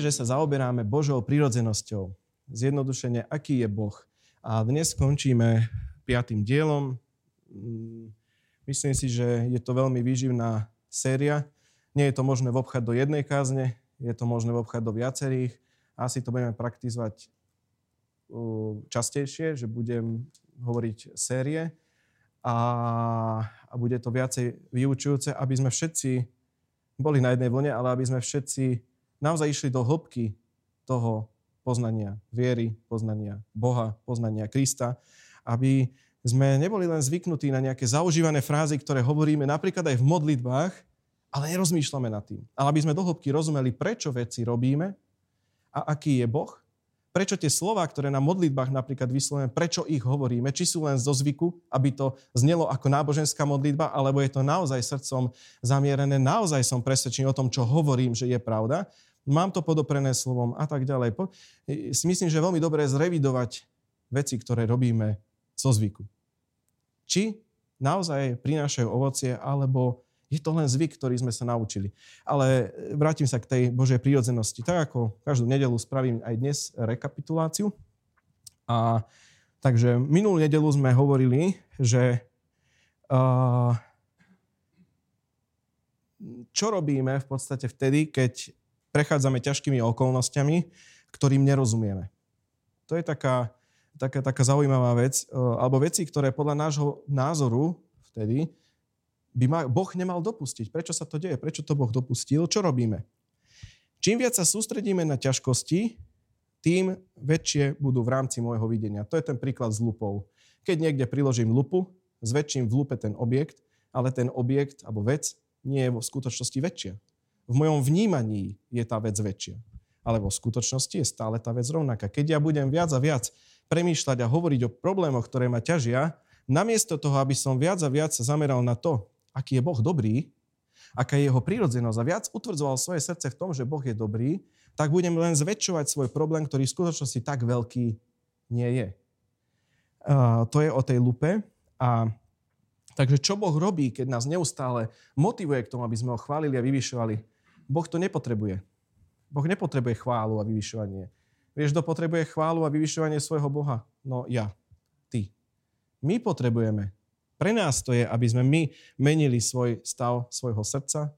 Že sa zaoberáme Božou prírodzenosťou. Zjednodušene, aký je Boh. A dnes skončíme piatým dielom. Mm, myslím si, že je to veľmi výživná séria. Nie je to možné vobchať do jednej kázne, je to možné vobchať do viacerých. Asi to budeme praktizovať častejšie, že budem hovoriť série a, a bude to viacej vyučujúce, aby sme všetci boli na jednej vlne, ale aby sme všetci naozaj išli do hĺbky toho poznania viery, poznania Boha, poznania Krista, aby sme neboli len zvyknutí na nejaké zaužívané frázy, ktoré hovoríme napríklad aj v modlitbách, ale nerozmýšľame nad tým. Ale aby sme do hĺbky rozumeli, prečo veci robíme a aký je Boh prečo tie slova, ktoré na modlitbách napríklad vyslovujeme, prečo ich hovoríme, či sú len zo zvyku, aby to znelo ako náboženská modlitba, alebo je to naozaj srdcom zamierené, naozaj som presvedčený o tom, čo hovorím, že je pravda, mám to podoprené slovom a tak ďalej. Po, si myslím, že je veľmi dobré zrevidovať veci, ktoré robíme zo zvyku. Či naozaj prinášajú ovocie, alebo je to len zvyk, ktorý sme sa naučili. Ale vrátim sa k tej Božej prírodzenosti. Tak ako každú nedelu spravím aj dnes rekapituláciu. A, takže minulú nedelu sme hovorili, že uh, čo robíme v podstate vtedy, keď prechádzame ťažkými okolnostiami, ktorým nerozumieme. To je taká, taká, taká zaujímavá vec, uh, alebo veci, ktoré podľa nášho názoru vtedy by ma Boh nemal dopustiť. Prečo sa to deje? Prečo to Boh dopustil? Čo robíme? Čím viac sa sústredíme na ťažkosti, tým väčšie budú v rámci môjho videnia. To je ten príklad s lupou. Keď niekde priložím lupu, zväčším v lupe ten objekt, ale ten objekt alebo vec nie je vo skutočnosti väčšia. V mojom vnímaní je tá vec väčšia. Ale vo skutočnosti je stále tá vec rovnaká. Keď ja budem viac a viac premýšľať a hovoriť o problémoch, ktoré ma ťažia, namiesto toho, aby som viac a viac sa zameral na to, aký je Boh dobrý, aká je jeho prírodzenosť a viac utvrdzoval svoje srdce v tom, že Boh je dobrý, tak budem len zväčšovať svoj problém, ktorý v skutočnosti tak veľký nie je. Uh, to je o tej lupe. A takže čo Boh robí, keď nás neustále motivuje k tomu, aby sme ho chválili a vyvyšovali? Boh to nepotrebuje. Boh nepotrebuje chválu a vyvyšovanie. Vieš, kto potrebuje chválu a vyvyšovanie svojho Boha? No ja, ty. My potrebujeme pre nás to je, aby sme my menili svoj stav svojho srdca,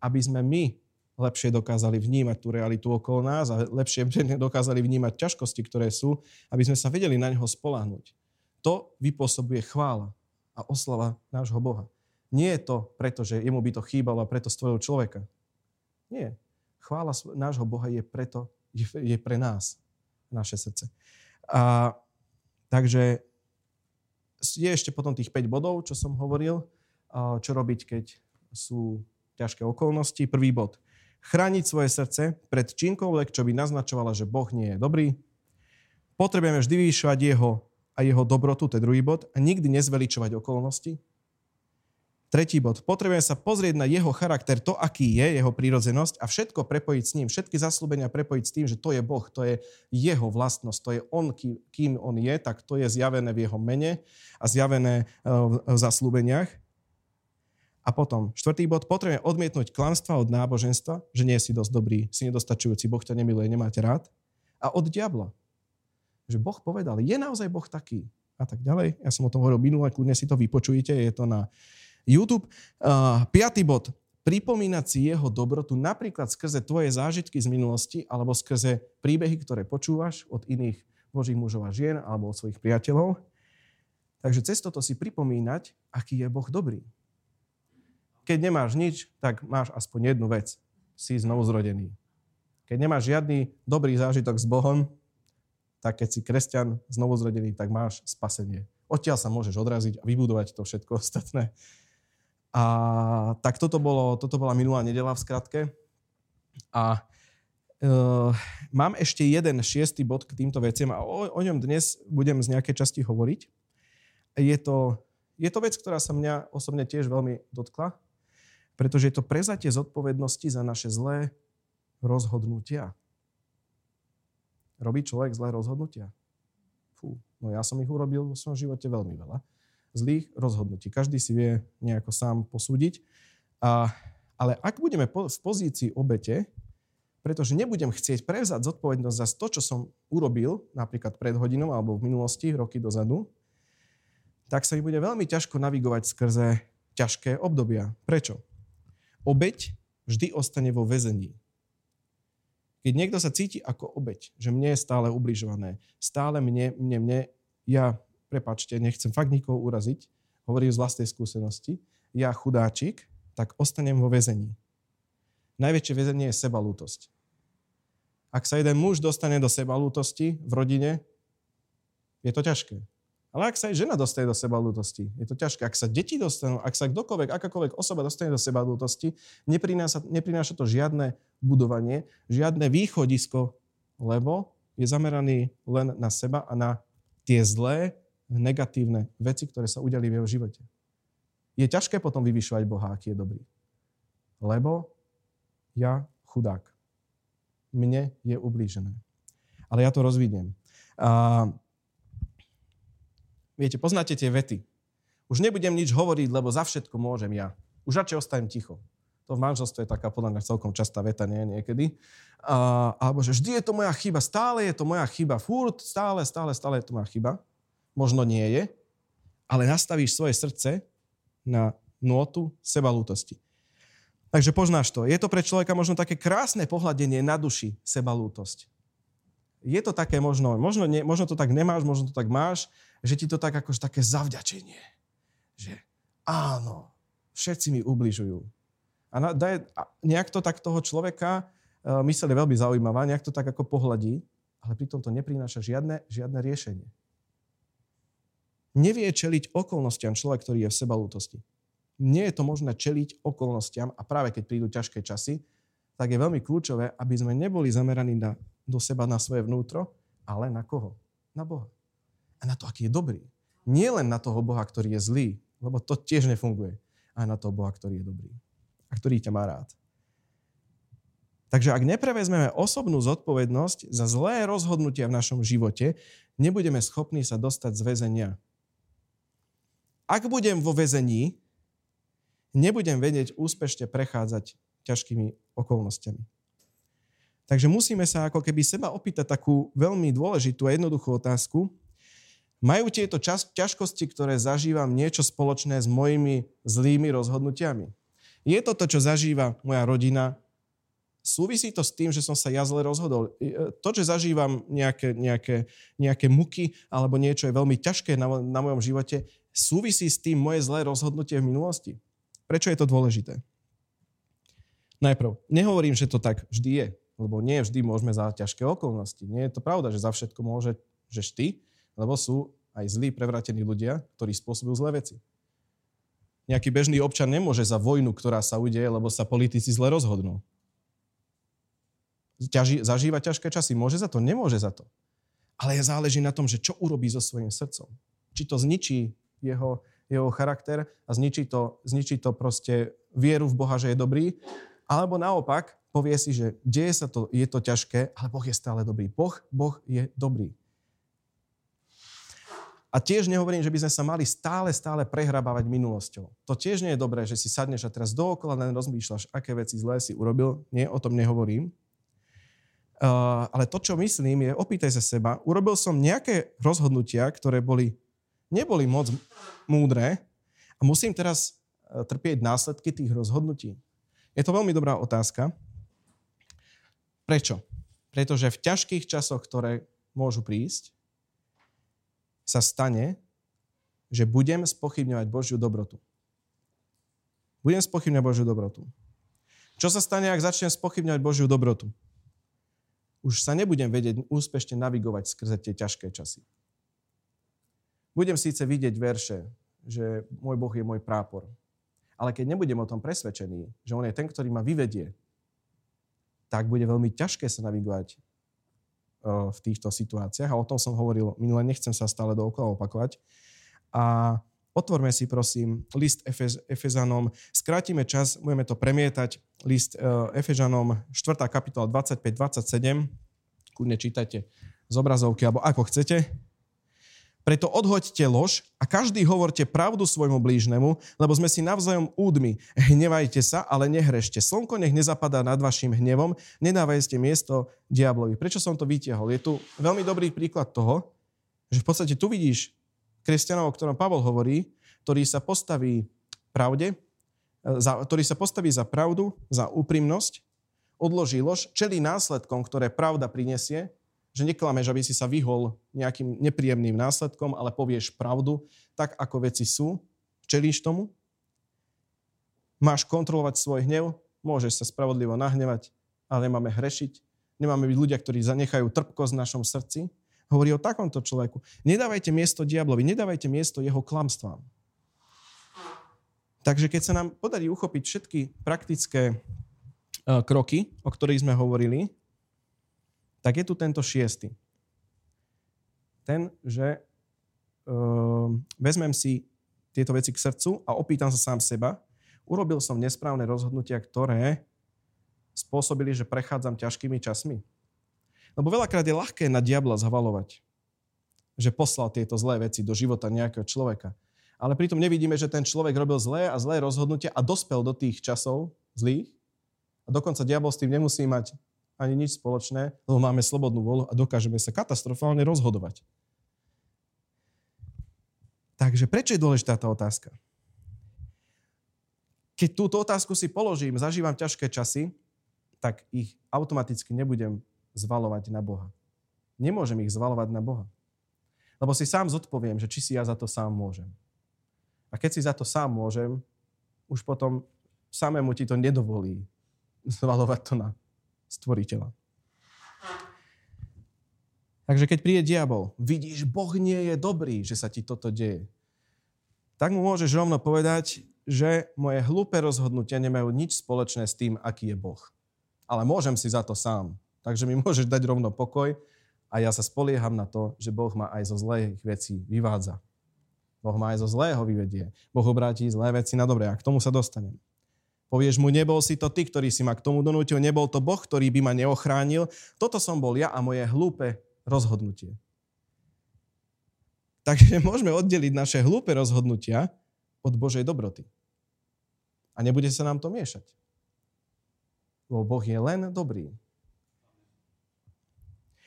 aby sme my lepšie dokázali vnímať tú realitu okolo nás a lepšie dokázali vnímať ťažkosti, ktoré sú, aby sme sa vedeli na neho spolahnuť. To vypôsobuje chvála a oslava nášho Boha. Nie je to preto, že jemu by to chýbalo a preto stvoril človeka. Nie. Chvála nášho Boha je preto, je pre nás, naše srdce. A, takže je ešte potom tých 5 bodov, čo som hovoril, čo robiť, keď sú ťažké okolnosti. Prvý bod. Chrániť svoje srdce pred čímkoľvek, čo by naznačovala, že Boh nie je dobrý. Potrebujeme vždy vyvyšovať jeho a jeho dobrotu, to je druhý bod, a nikdy nezveličovať okolnosti. Tretí bod. Potrebujeme sa pozrieť na jeho charakter, to, aký je jeho prírodzenosť a všetko prepojiť s ním. Všetky zaslúbenia prepojiť s tým, že to je Boh, to je jeho vlastnosť, to je on, kým on je, tak to je zjavené v jeho mene a zjavené e, v zaslúbeniach. A potom, štvrtý bod, potrebujeme odmietnúť klamstva od náboženstva, že nie si dosť dobrý, si nedostačujúci, Boh ťa nemiluje, nemáte rád. A od diabla. Že Boh povedal, je naozaj Boh taký. A tak ďalej. Ja som o tom hovoril minule, kľudne si to vypočujete, je to na YouTube. Uh, piatý bod. Pripomínať si jeho dobrotu napríklad skrze tvoje zážitky z minulosti alebo skrze príbehy, ktoré počúvaš od iných božích mužov a žien alebo od svojich priateľov. Takže cez toto si pripomínať, aký je Boh dobrý. Keď nemáš nič, tak máš aspoň jednu vec. Si znovu. Keď nemáš žiadny dobrý zážitok s Bohom, tak keď si kresťan znovu tak máš spasenie. Odtiaľ sa môžeš odraziť a vybudovať to všetko ostatné. A tak toto, bolo, toto bola minulá nedela v skratke. A uh, mám ešte jeden šiestý bod k týmto veciam a o, o ňom dnes budem z nejakej časti hovoriť. Je to, je to vec, ktorá sa mňa osobne tiež veľmi dotkla, pretože je to prezatie zodpovednosti za naše zlé rozhodnutia. Robí človek zlé rozhodnutia? Fú, no ja som ich urobil vo svojom živote veľmi veľa zlých rozhodnutí. Každý si vie nejako sám posúdiť. A, ale ak budeme po, v pozícii obete, pretože nebudem chcieť prevzať zodpovednosť za to, čo som urobil, napríklad pred hodinou alebo v minulosti, roky dozadu, tak sa mi bude veľmi ťažko navigovať skrze ťažké obdobia. Prečo? Obeď vždy ostane vo väzení. Keď niekto sa cíti ako obeď, že mne je stále ubližované, stále mne, mne, mne, ja, prepačte, nechcem fakt nikoho uraziť, hovorím z vlastnej skúsenosti, ja chudáčik, tak ostanem vo väzení. Najväčšie väzenie je sebalútosť. Ak sa jeden muž dostane do sebalútosti v rodine, je to ťažké. Ale ak sa aj žena dostane do sebalútosti, je to ťažké. Ak sa deti dostanú, ak sa kdokoľvek, akákoľvek osoba dostane do sebalútosti, neprináša, neprináša to žiadne budovanie, žiadne východisko, lebo je zameraný len na seba a na tie zlé, negatívne veci, ktoré sa udeli v jeho živote. Je ťažké potom vyvyšovať Boha, aký je dobrý. Lebo ja chudák. Mne je ublížené. Ale ja to rozvidiem. A Viete, poznáte tie vety. Už nebudem nič hovoriť, lebo za všetko môžem ja. Už radšej ostanem ticho. To v manželstve je taká podľa mňa celkom častá veta, nie niekedy. A, alebo že vždy je to moja chyba, stále je to moja chyba, furt, stále, stále, stále je to moja chyba. Možno nie je, ale nastavíš svoje srdce na nôtu sebalútosti. Takže poznáš to. Je to pre človeka možno také krásne pohľadenie na duši sebalútosť. Je to také možno, možno, nie, možno to tak nemáš, možno to tak máš, že ti to tak akože také zavďačenie. Že áno, všetci mi ubližujú. A, na, daj, a nejak to tak toho človeka, uh, mysel veľmi zaujímavá, nejak to tak ako pohľadí, ale pritom to neprináša žiadne, žiadne riešenie. Nevie čeliť okolnostiam človek, ktorý je v sebalútosti. Nie je to možné čeliť okolnostiam a práve keď prídu ťažké časy, tak je veľmi kľúčové, aby sme neboli zameraní na, do seba, na svoje vnútro, ale na koho? Na Boha a na to, aký je dobrý. Nie len na toho Boha, ktorý je zlý, lebo to tiež nefunguje, a na toho Boha, ktorý je dobrý a ktorý ťa má rád. Takže ak neprevezmeme osobnú zodpovednosť za zlé rozhodnutia v našom živote, nebudeme schopní sa dostať z väzenia. Ak budem vo väzení, nebudem vedieť úspešne prechádzať ťažkými okolnostiami. Takže musíme sa ako keby seba opýtať takú veľmi dôležitú a jednoduchú otázku, majú tieto čas, ťažkosti, ktoré zažívam, niečo spoločné s mojimi zlými rozhodnutiami? Je to to, čo zažíva moja rodina? Súvisí to s tým, že som sa ja zle rozhodol. E, to, že zažívam nejaké, nejaké, nejaké muky alebo niečo je veľmi ťažké na, na mojom živote, súvisí s tým moje zlé rozhodnutie v minulosti. Prečo je to dôležité? Najprv, nehovorím, že to tak vždy je, lebo nie vždy môžeme za ťažké okolnosti. Nie je to pravda, že za všetko môže, že ty, lebo sú aj zlí, prevratení ľudia, ktorí spôsobujú zlé veci. Nejaký bežný občan nemôže za vojnu, ktorá sa udeje, lebo sa politici zle rozhodnú. Ťaži, zažíva ťažké časy. Môže za to? Nemôže za to. Ale záleží na tom, že čo urobí so svojím srdcom. Či to zničí jeho, jeho charakter a zničí to, zničí to proste vieru v Boha, že je dobrý, alebo naopak povie si, že deje sa to, je to ťažké, ale Boh je stále dobrý. Boh, boh je dobrý. A tiež nehovorím, že by sme sa mali stále, stále prehrabávať minulosťou. To tiež nie je dobré, že si sadneš a teraz dookola len rozmýšľaš, aké veci zlé si urobil. Nie, o tom nehovorím. Uh, ale to, čo myslím, je opýtaj sa seba, urobil som nejaké rozhodnutia, ktoré boli, neboli moc múdre a musím teraz uh, trpieť následky tých rozhodnutí. Je to veľmi dobrá otázka. Prečo? Pretože v ťažkých časoch, ktoré môžu prísť, sa stane, že budem spochybňovať Božiu dobrotu. Budem spochybňovať Božiu dobrotu. Čo sa stane, ak začnem spochybňovať Božiu dobrotu? Už sa nebudem vedieť úspešne navigovať skrze tie ťažké časy. Budem síce vidieť verše, že môj Boh je môj prápor. Ale keď nebudem o tom presvedčený, že On je ten, ktorý ma vyvedie, tak bude veľmi ťažké sa navigovať v týchto situáciách a o tom som hovoril minule, nechcem sa stále dookola opakovať. A otvorme si prosím list Efez, Efezanom, skrátime čas, budeme to premietať, list e, Efežanom 4. kapitola 25-27, kľudne čítajte z obrazovky, alebo ako chcete. Preto odhoďte lož a každý hovorte pravdu svojmu blížnemu, lebo sme si navzájom údmi. Hnevajte sa, ale nehrešte. Slnko nech nezapadá nad vašim hnevom, nedávajte miesto diablovi. Prečo som to vytiahol? Je tu veľmi dobrý príklad toho, že v podstate tu vidíš kresťanov, o ktorom Pavol hovorí, ktorý sa postaví pravde, za, ktorý sa postaví za pravdu, za úprimnosť, odloží lož, čelí následkom, ktoré pravda prinesie že neklameš, aby si sa vyhol nejakým nepríjemným následkom, ale povieš pravdu, tak ako veci sú, čelíš tomu. Máš kontrolovať svoj hnev, môžeš sa spravodlivo nahnevať, ale nemáme hrešiť. Nemáme byť ľudia, ktorí zanechajú trpkosť v našom srdci. Hovorí o takomto človeku. Nedávajte miesto diablovi, nedávajte miesto jeho klamstvám. Takže keď sa nám podarí uchopiť všetky praktické e, kroky, o ktorých sme hovorili, tak je tu tento šiestý. Ten, že uh, vezmem si tieto veci k srdcu a opýtam sa sám seba, urobil som nesprávne rozhodnutia, ktoré spôsobili, že prechádzam ťažkými časmi. Lebo veľakrát je ľahké na diabla zhvalovať, že poslal tieto zlé veci do života nejakého človeka. Ale pritom nevidíme, že ten človek robil zlé a zlé rozhodnutia a dospel do tých časov zlých. A dokonca diabol s tým nemusí mať ani nič spoločné, lebo máme slobodnú volu a dokážeme sa katastrofálne rozhodovať. Takže prečo je dôležitá tá otázka? Keď túto otázku si položím, zažívam ťažké časy, tak ich automaticky nebudem zvalovať na Boha. Nemôžem ich zvalovať na Boha. Lebo si sám zodpoviem, že či si ja za to sám môžem. A keď si za to sám môžem, už potom samému ti to nedovolí zvalovať to na stvoriteľa. Takže keď príde diabol, vidíš, Boh nie je dobrý, že sa ti toto deje. Tak mu môžeš rovno povedať, že moje hlúpe rozhodnutia nemajú nič spoločné s tým, aký je Boh. Ale môžem si za to sám. Takže mi môžeš dať rovno pokoj a ja sa spolieham na to, že Boh ma aj zo zlých vecí vyvádza. Boh ma aj zo zlého vyvedie. Boh obráti zlé veci na dobré a k tomu sa dostanem. Povieš mu, nebol si to ty, ktorý si ma k tomu donútil, nebol to Boh, ktorý by ma neochránil. Toto som bol ja a moje hlúpe rozhodnutie. Takže môžeme oddeliť naše hlúpe rozhodnutia od Božej dobroty. A nebude sa nám to miešať. Lebo Boh je len dobrý.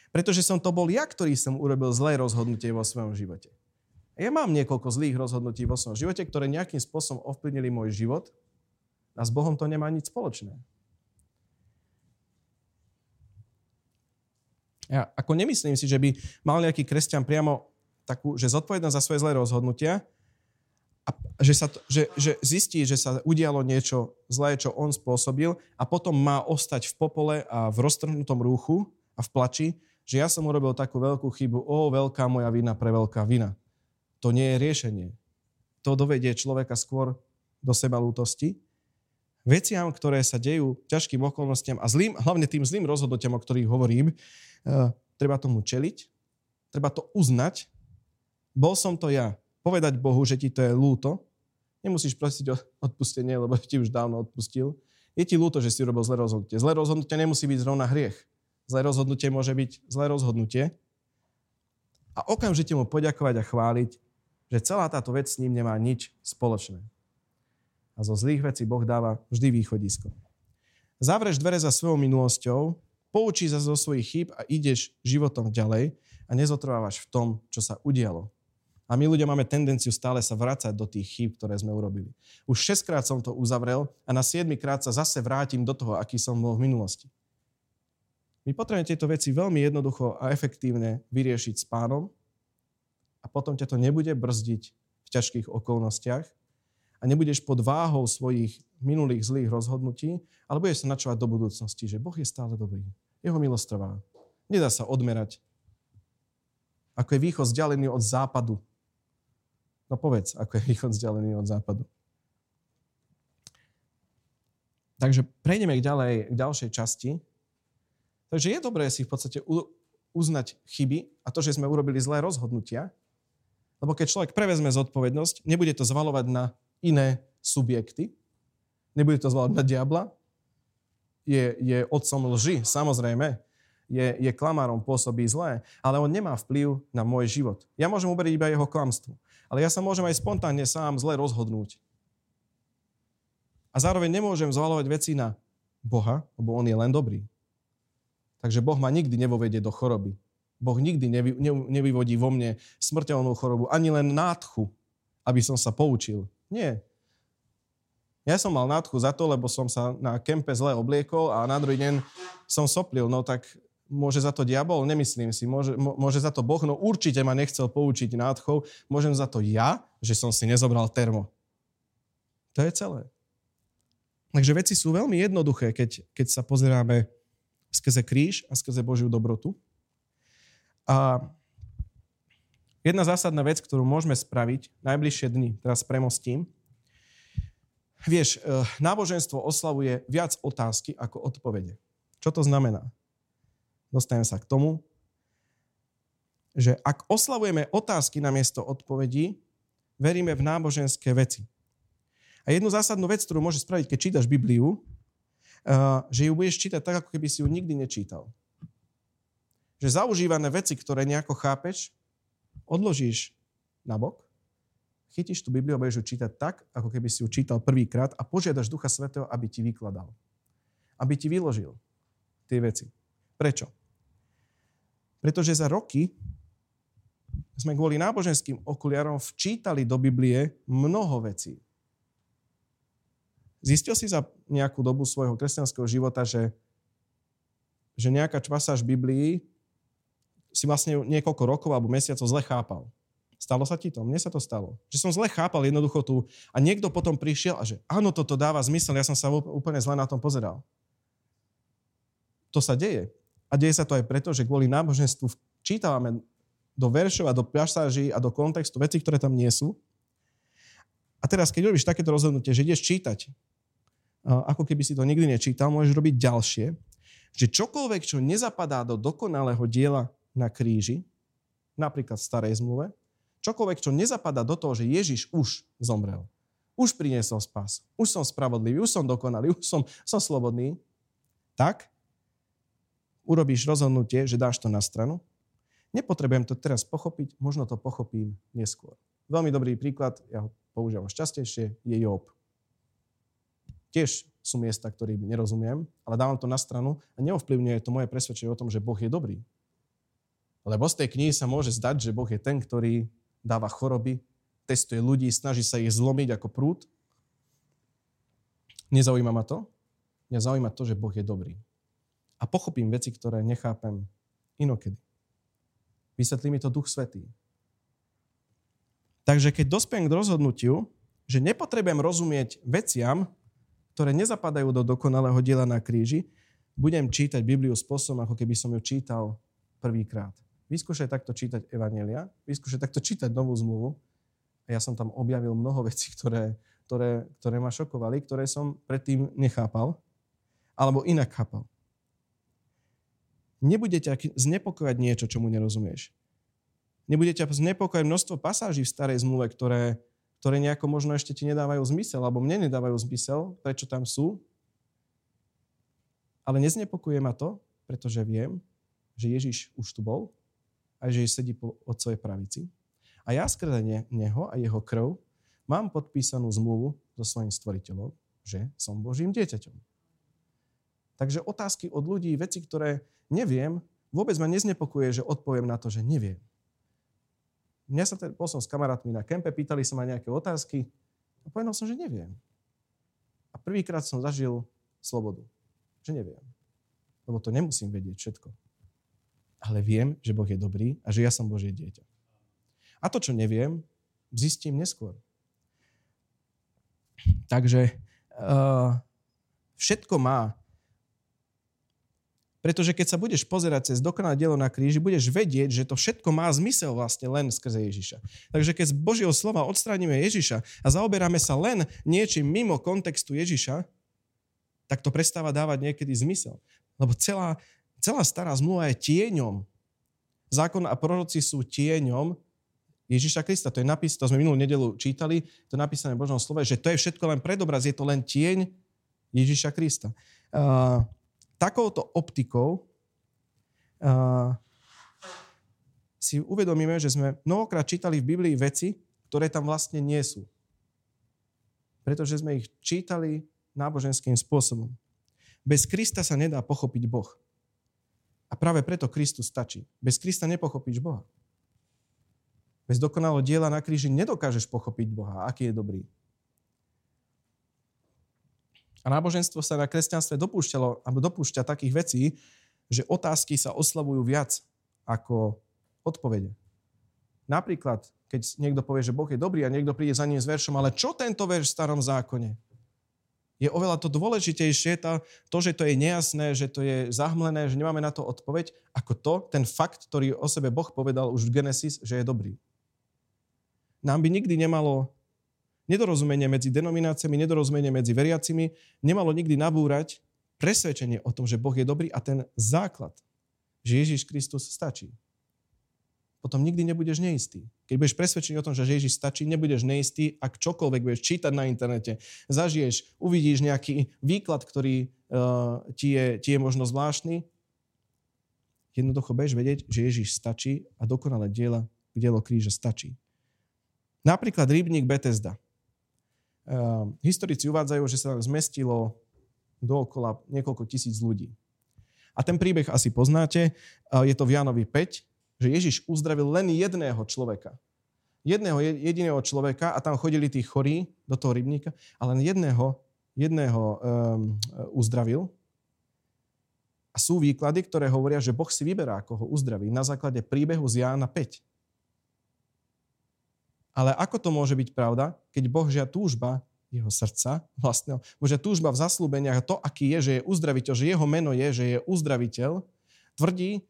Pretože som to bol ja, ktorý som urobil zlé rozhodnutie vo svojom živote. Ja mám niekoľko zlých rozhodnutí vo svojom živote, ktoré nejakým spôsobom ovplyvnili môj život a s Bohom to nemá nič spoločné. Ja ako nemyslím si, že by mal nejaký kresťan priamo takú, že zodpovednosť za svoje zlé rozhodnutia a že, sa to, že, že zistí, že sa udialo niečo zlé, čo on spôsobil a potom má ostať v popole a v roztrhnutom rúchu a v plači, že ja som urobil takú veľkú chybu, o, veľká moja vina pre veľká vina. To nie je riešenie. To dovedie človeka skôr do seba lútosti veciam, ktoré sa dejú ťažkým okolnostiam a zlým, hlavne tým zlým rozhodnutiam, o ktorých hovorím, uh, treba tomu čeliť, treba to uznať. Bol som to ja. Povedať Bohu, že ti to je lúto. Nemusíš prosiť o odpustenie, lebo ti už dávno odpustil. Je ti lúto, že si robil zlé rozhodnutie. Zlé rozhodnutie nemusí byť zrovna hriech. Zlé rozhodnutie môže byť zlé rozhodnutie. A okamžite mu poďakovať a chváliť, že celá táto vec s ním nemá nič spoločné a zo zlých vecí Boh dáva vždy východisko. Zavreš dvere za svojou minulosťou, poučí sa zo svojich chýb a ideš životom ďalej a nezotrvávaš v tom, čo sa udialo. A my ľudia máme tendenciu stále sa vrácať do tých chýb, ktoré sme urobili. Už 6 krát som to uzavrel a na 7 krát sa zase vrátim do toho, aký som bol v minulosti. My potrebujeme tieto veci veľmi jednoducho a efektívne vyriešiť s pánom a potom ťa to nebude brzdiť v ťažkých okolnostiach, a nebudeš pod váhou svojich minulých zlých rozhodnutí, ale budeš sa načovať do budúcnosti, že Boh je stále dobrý. Jeho milosť trvá. Nedá sa odmerať. Ako je východ vzdialený od západu. No povedz, ako je východ vzdialený od západu. Takže prejdeme k, ďalej, k ďalšej časti. Takže je dobré si v podstate uznať chyby a to, že sme urobili zlé rozhodnutia, lebo keď človek prevezme zodpovednosť, nebude to zvalovať na iné subjekty. Nebude to zvládať na diabla. Je, je otcom lži, samozrejme. je, je klamárom, pôsobí zlé, ale on nemá vplyv na môj život. Ja môžem uberiť iba jeho klamstvu, ale ja sa môžem aj spontánne sám zle rozhodnúť. A zároveň nemôžem zvalovať veci na Boha, lebo on je len dobrý. Takže Boh ma nikdy nevovedie do choroby. Boh nikdy nevy, ne, nevyvodí vo mne smrteľnú chorobu, ani len nádchu, aby som sa poučil. Nie. Ja som mal nádchu za to, lebo som sa na kempe zle obliekol a na druhý deň som soplil. No tak môže za to diabol? Nemyslím si. Môže, môže za to Boh? No určite ma nechcel poučiť nádchou. Môžem za to ja, že som si nezobral termo. To je celé. Takže veci sú veľmi jednoduché, keď, keď sa pozeráme skrze kríž a skrze Božiu dobrotu. A jedna zásadná vec, ktorú môžeme spraviť najbližšie dni, teraz premostím, Vieš, eh, náboženstvo oslavuje viac otázky ako odpovede. Čo to znamená? Dostanem sa k tomu, že ak oslavujeme otázky namiesto odpovedí, veríme v náboženské veci. A jednu zásadnú vec, ktorú môžeš spraviť, keď čítaš Bibliu, eh, že ju budeš čítať tak, ako keby si ju nikdy nečítal. Že zaužívané veci, ktoré nejako chápeš, odložíš na bok chytíš tú Bibliu a budeš ju čítať tak, ako keby si ju čítal prvýkrát a požiadaš Ducha Svetého, aby ti vykladal. Aby ti vyložil tie veci. Prečo? Pretože za roky sme kvôli náboženským okuliarom včítali do Biblie mnoho vecí. Zistil si za nejakú dobu svojho kresťanského života, že, že nejaká pasáž Biblii si vlastne niekoľko rokov alebo mesiacov zle chápal. Stalo sa ti to? Mne sa to stalo. Že som zle chápal jednoducho tu a niekto potom prišiel a že áno, toto dáva zmysel, ja som sa úplne zle na tom pozeral. To sa deje. A deje sa to aj preto, že kvôli náboženstvu čítavame do veršov a do pasáží a do kontextu veci, ktoré tam nie sú. A teraz, keď robíš takéto rozhodnutie, že ideš čítať, ako keby si to nikdy nečítal, môžeš robiť ďalšie, že čokoľvek, čo nezapadá do dokonalého diela na kríži, napríklad v starej zmluve, čokoľvek, čo nezapadá do toho, že Ježiš už zomrel. Už priniesol spás. Už som spravodlivý, už som dokonalý, už som, som slobodný. Tak urobíš rozhodnutie, že dáš to na stranu. Nepotrebujem to teraz pochopiť, možno to pochopím neskôr. Veľmi dobrý príklad, ja ho používam častejšie, je Job. Tiež sú miesta, ktorým nerozumiem, ale dávam to na stranu a neovplyvňuje to moje presvedčenie o tom, že Boh je dobrý. Lebo z tej knihy sa môže zdať, že Boh je ten, ktorý dáva choroby, testuje ľudí, snaží sa ich zlomiť ako prúd. Nezaujíma ma to? Mňa zaujíma to, že Boh je dobrý. A pochopím veci, ktoré nechápem inokedy. Vysvetlí mi to Duch Svetý. Takže keď dospiem k rozhodnutiu, že nepotrebujem rozumieť veciam, ktoré nezapadajú do dokonalého diela na kríži, budem čítať Bibliu spôsobom, ako keby som ju čítal prvýkrát. Vyskúšaj takto čítať Evanelia, vyskúšaj takto čítať Novú zmluvu. A ja som tam objavil mnoho vecí, ktoré, ktoré, ktoré ma šokovali, ktoré som predtým nechápal, alebo inak chápal. Nebude ťa znepokojať niečo, čomu nerozumieš. Nebude ťa znepokojať množstvo pasáží v starej zmluve, ktoré, ktoré nejako možno ešte ti nedávajú zmysel, alebo mne nedávajú zmysel, prečo tam sú. Ale neznepokuje ma to, pretože viem, že Ježiš už tu bol a že sedí po otcovej pravici. A ja skrze neho a jeho krv mám podpísanú zmluvu so svojím stvoriteľom, že som Božím dieťaťom. Takže otázky od ľudí, veci, ktoré neviem, vôbec ma neznepokuje, že odpoviem na to, že neviem. Mňa sa teda, som s kamarátmi na kempe, pýtali sa ma nejaké otázky a povedal som, že neviem. A prvýkrát som zažil slobodu, že neviem. Lebo to nemusím vedieť všetko ale viem, že Boh je dobrý a že ja som Božie dieťa. A to, čo neviem, zistím neskôr. Takže uh, všetko má. Pretože keď sa budeš pozerať cez dokonalé dielo na kríži, budeš vedieť, že to všetko má zmysel vlastne len skrze Ježiša. Takže keď z Božieho slova odstránime Ježiša a zaoberáme sa len niečím mimo kontextu Ježiša, tak to prestáva dávať niekedy zmysel. Lebo celá, Celá stará zmluva je tieňom. Zákon a proroci sú tieňom Ježiša Krista. To je napísané, to sme minulú nedelu čítali, to je napísané v Božom slove, že to je všetko len predobraz, je to len tieň Ježiša Krista. Uh, takouto optikou uh, si uvedomíme, že sme mnohokrát čítali v Biblii veci, ktoré tam vlastne nie sú. Pretože sme ich čítali náboženským spôsobom. Bez Krista sa nedá pochopiť Boh. A práve preto Kristus stačí. Bez Krista nepochopíš Boha. Bez dokonalého diela na kríži nedokážeš pochopiť Boha, aký je dobrý. A náboženstvo sa na kresťanstve dopúšťalo, alebo dopúšťa takých vecí, že otázky sa oslavujú viac ako odpovede. Napríklad, keď niekto povie, že Boh je dobrý a niekto príde za ním s veršom, ale čo tento verš v starom zákone? Je oveľa to dôležitejšie, to, to, že to je nejasné, že to je zahmlené, že nemáme na to odpoveď, ako to, ten fakt, ktorý o sebe Boh povedal už v Genesis, že je dobrý. Nám by nikdy nemalo nedorozumenie medzi denomináciami, nedorozumenie medzi veriacimi, nemalo nikdy nabúrať presvedčenie o tom, že Boh je dobrý a ten základ, že Ježiš Kristus stačí potom nikdy nebudeš neistý. Keď budeš presvedčený o tom, že Ježiš stačí, nebudeš neistý, ak čokoľvek budeš čítať na internete, zažiješ, uvidíš nejaký výklad, ktorý uh, ti, je, ti je možno zvláštny, jednoducho budeš vedieť, že Ježiš stačí a dokonalé diela, dielo kríža stačí. Napríklad rybník Bethesda. Uh, historici uvádzajú, že sa tam zmestilo dookola niekoľko tisíc ľudí. A ten príbeh asi poznáte. Uh, je to v Jánovi 5, že Ježiš uzdravil len jedného človeka. Jedného jediného človeka a tam chodili tí chorí do toho rybníka a len jedného, jedného um, uzdravil. A sú výklady, ktoré hovoria, že Boh si vyberá, ako ho uzdraví na základe príbehu z Jána 5. Ale ako to môže byť pravda, keď Božia túžba jeho srdca vlastného, Božia túžba v zaslúbeniach, to, aký je, že je uzdraviteľ, že jeho meno je, že je uzdraviteľ, tvrdí,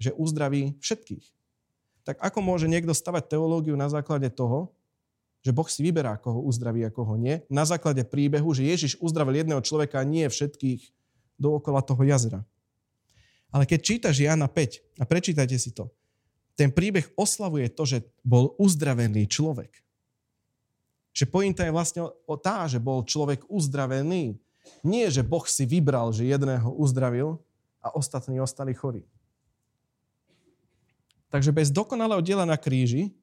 že uzdraví všetkých. Tak ako môže niekto stavať teológiu na základe toho, že Boh si vyberá, koho uzdraví a koho nie, na základe príbehu, že Ježiš uzdravil jedného človeka a nie všetkých dookola toho jazera. Ale keď čítaš Jana 5, a prečítajte si to, ten príbeh oslavuje to, že bol uzdravený človek. Že pointa je vlastne o tá, že bol človek uzdravený. Nie, že Boh si vybral, že jedného uzdravil a ostatní ostali chorí. Takže bez dokonalého diela na kríži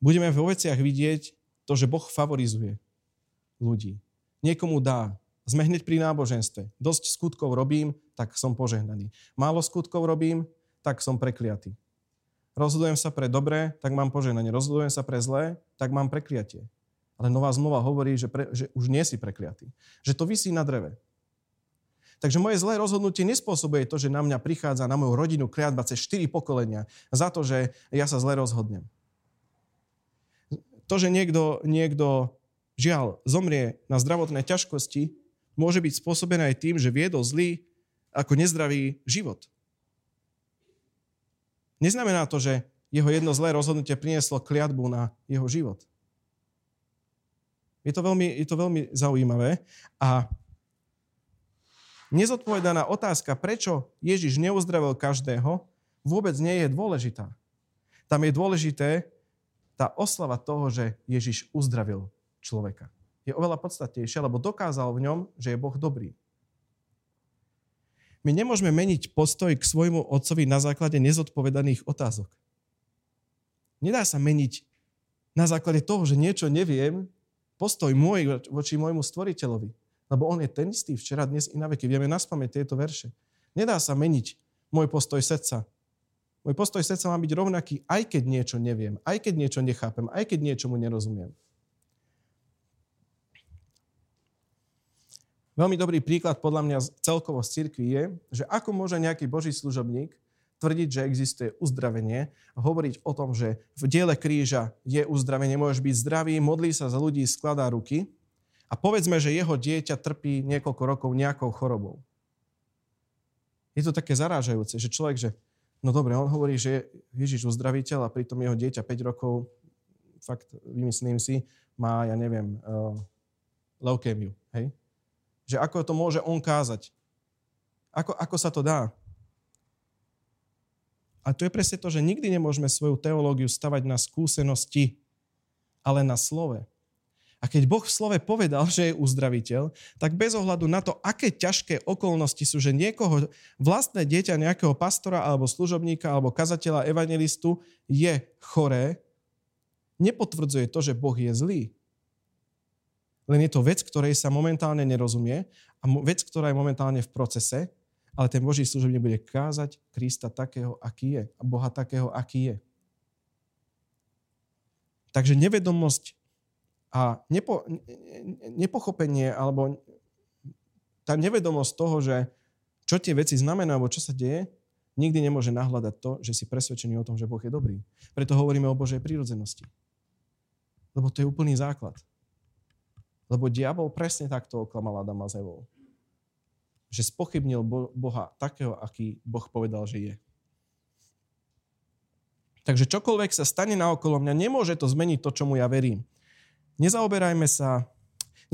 budeme vo veciach vidieť to, že Boh favorizuje ľudí. Niekomu dá. Sme hneď pri náboženstve. Dosť skutkov robím, tak som požehnaný. Málo skutkov robím, tak som prekliatý. Rozhodujem sa pre dobré, tak mám požehnanie. Rozhodujem sa pre zlé, tak mám prekliatie. Ale nová zmluva hovorí, že, pre, že už nie si prekliatý. Že to vysí na dreve. Takže moje zlé rozhodnutie nespôsobuje to, že na mňa prichádza, na moju rodinu kliatba cez 4 pokolenia za to, že ja sa zle rozhodnem. To, že niekto, niekto žiaľ zomrie na zdravotné ťažkosti, môže byť spôsobené aj tým, že viedol zlý ako nezdravý život. Neznamená to, že jeho jedno zlé rozhodnutie prinieslo kliatbu na jeho život. Je to veľmi, je to veľmi zaujímavé a nezodpovedaná otázka, prečo Ježiš neuzdravil každého, vôbec nie je dôležitá. Tam je dôležité tá oslava toho, že Ježiš uzdravil človeka. Je oveľa podstatnejšia, lebo dokázal v ňom, že je Boh dobrý. My nemôžeme meniť postoj k svojmu otcovi na základe nezodpovedaných otázok. Nedá sa meniť na základe toho, že niečo neviem, postoj môj voči môjmu stvoriteľovi. Lebo on je ten istý včera, dnes i na veky. Vieme naspamäť tieto verše. Nedá sa meniť môj postoj srdca. Môj postoj srdca má byť rovnaký, aj keď niečo neviem, aj keď niečo nechápem, aj keď niečomu nerozumiem. Veľmi dobrý príklad podľa mňa celkovo z cirkvi je, že ako môže nejaký boží služobník tvrdiť, že existuje uzdravenie a hovoriť o tom, že v diele kríža je uzdravenie, môžeš byť zdravý, modlí sa za ľudí, skladá ruky, a povedzme, že jeho dieťa trpí niekoľko rokov nejakou chorobou. Je to také zarážajúce, že človek, že no dobre, on hovorí, že je Ježiš uzdraviteľ a pritom jeho dieťa 5 rokov, fakt vymyslím si, má, ja neviem, uh, leukémiu. Hej? Že ako to môže on kázať? Ako, ako sa to dá? A to je presne to, že nikdy nemôžeme svoju teológiu stavať na skúsenosti, ale na slove. A keď Boh v slove povedal, že je uzdraviteľ, tak bez ohľadu na to, aké ťažké okolnosti sú, že niekoho vlastné dieťa nejakého pastora alebo služobníka alebo kazateľa evangelistu je choré, nepotvrdzuje to, že Boh je zlý. Len je to vec, ktorej sa momentálne nerozumie a vec, ktorá je momentálne v procese, ale ten Boží služobník bude kázať Krista takého, aký je a Boha takého, aký je. Takže nevedomosť a nepo, nepochopenie alebo tá nevedomosť toho, že čo tie veci znamená, alebo čo sa deje, nikdy nemôže nahľadať to, že si presvedčený o tom, že Boh je dobrý. Preto hovoríme o Božej prírodzenosti. Lebo to je úplný základ. Lebo diabol presne takto oklamal Adama s Evou. Že spochybnil Boha takého, aký Boh povedal, že je. Takže čokoľvek sa stane na okolo mňa, nemôže to zmeniť to, čomu ja verím. Nezaoberajme sa,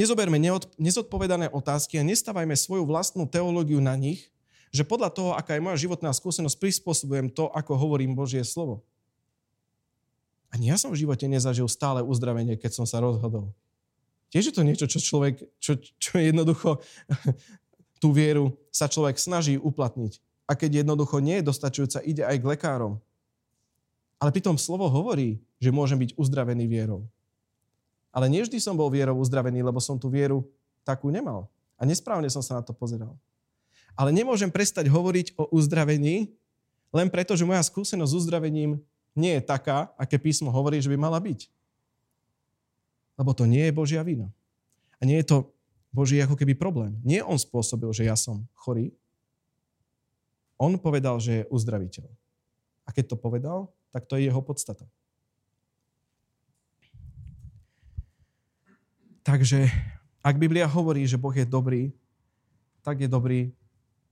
nezoberme nezodpovedané otázky a nestávajme svoju vlastnú teológiu na nich, že podľa toho, aká je moja životná skúsenosť, prispôsobujem to, ako hovorím Božie slovo. Ani ja som v živote nezažil stále uzdravenie, keď som sa rozhodol. Tiež je to niečo, čo človek, čo, čo jednoducho tú vieru sa človek snaží uplatniť. A keď jednoducho nie je dostačujúca, ide aj k lekárom. Ale pritom slovo hovorí, že môžem byť uzdravený vierou. Ale nevždy som bol vierou uzdravený, lebo som tú vieru takú nemal. A nesprávne som sa na to pozeral. Ale nemôžem prestať hovoriť o uzdravení, len preto, že moja skúsenosť s uzdravením nie je taká, aké písmo hovorí, že by mala byť. Lebo to nie je Božia vina. A nie je to Boží ako keby problém. Nie on spôsobil, že ja som chorý. On povedal, že je uzdraviteľ. A keď to povedal, tak to je jeho podstata. Takže ak Biblia hovorí, že Boh je dobrý, tak je dobrý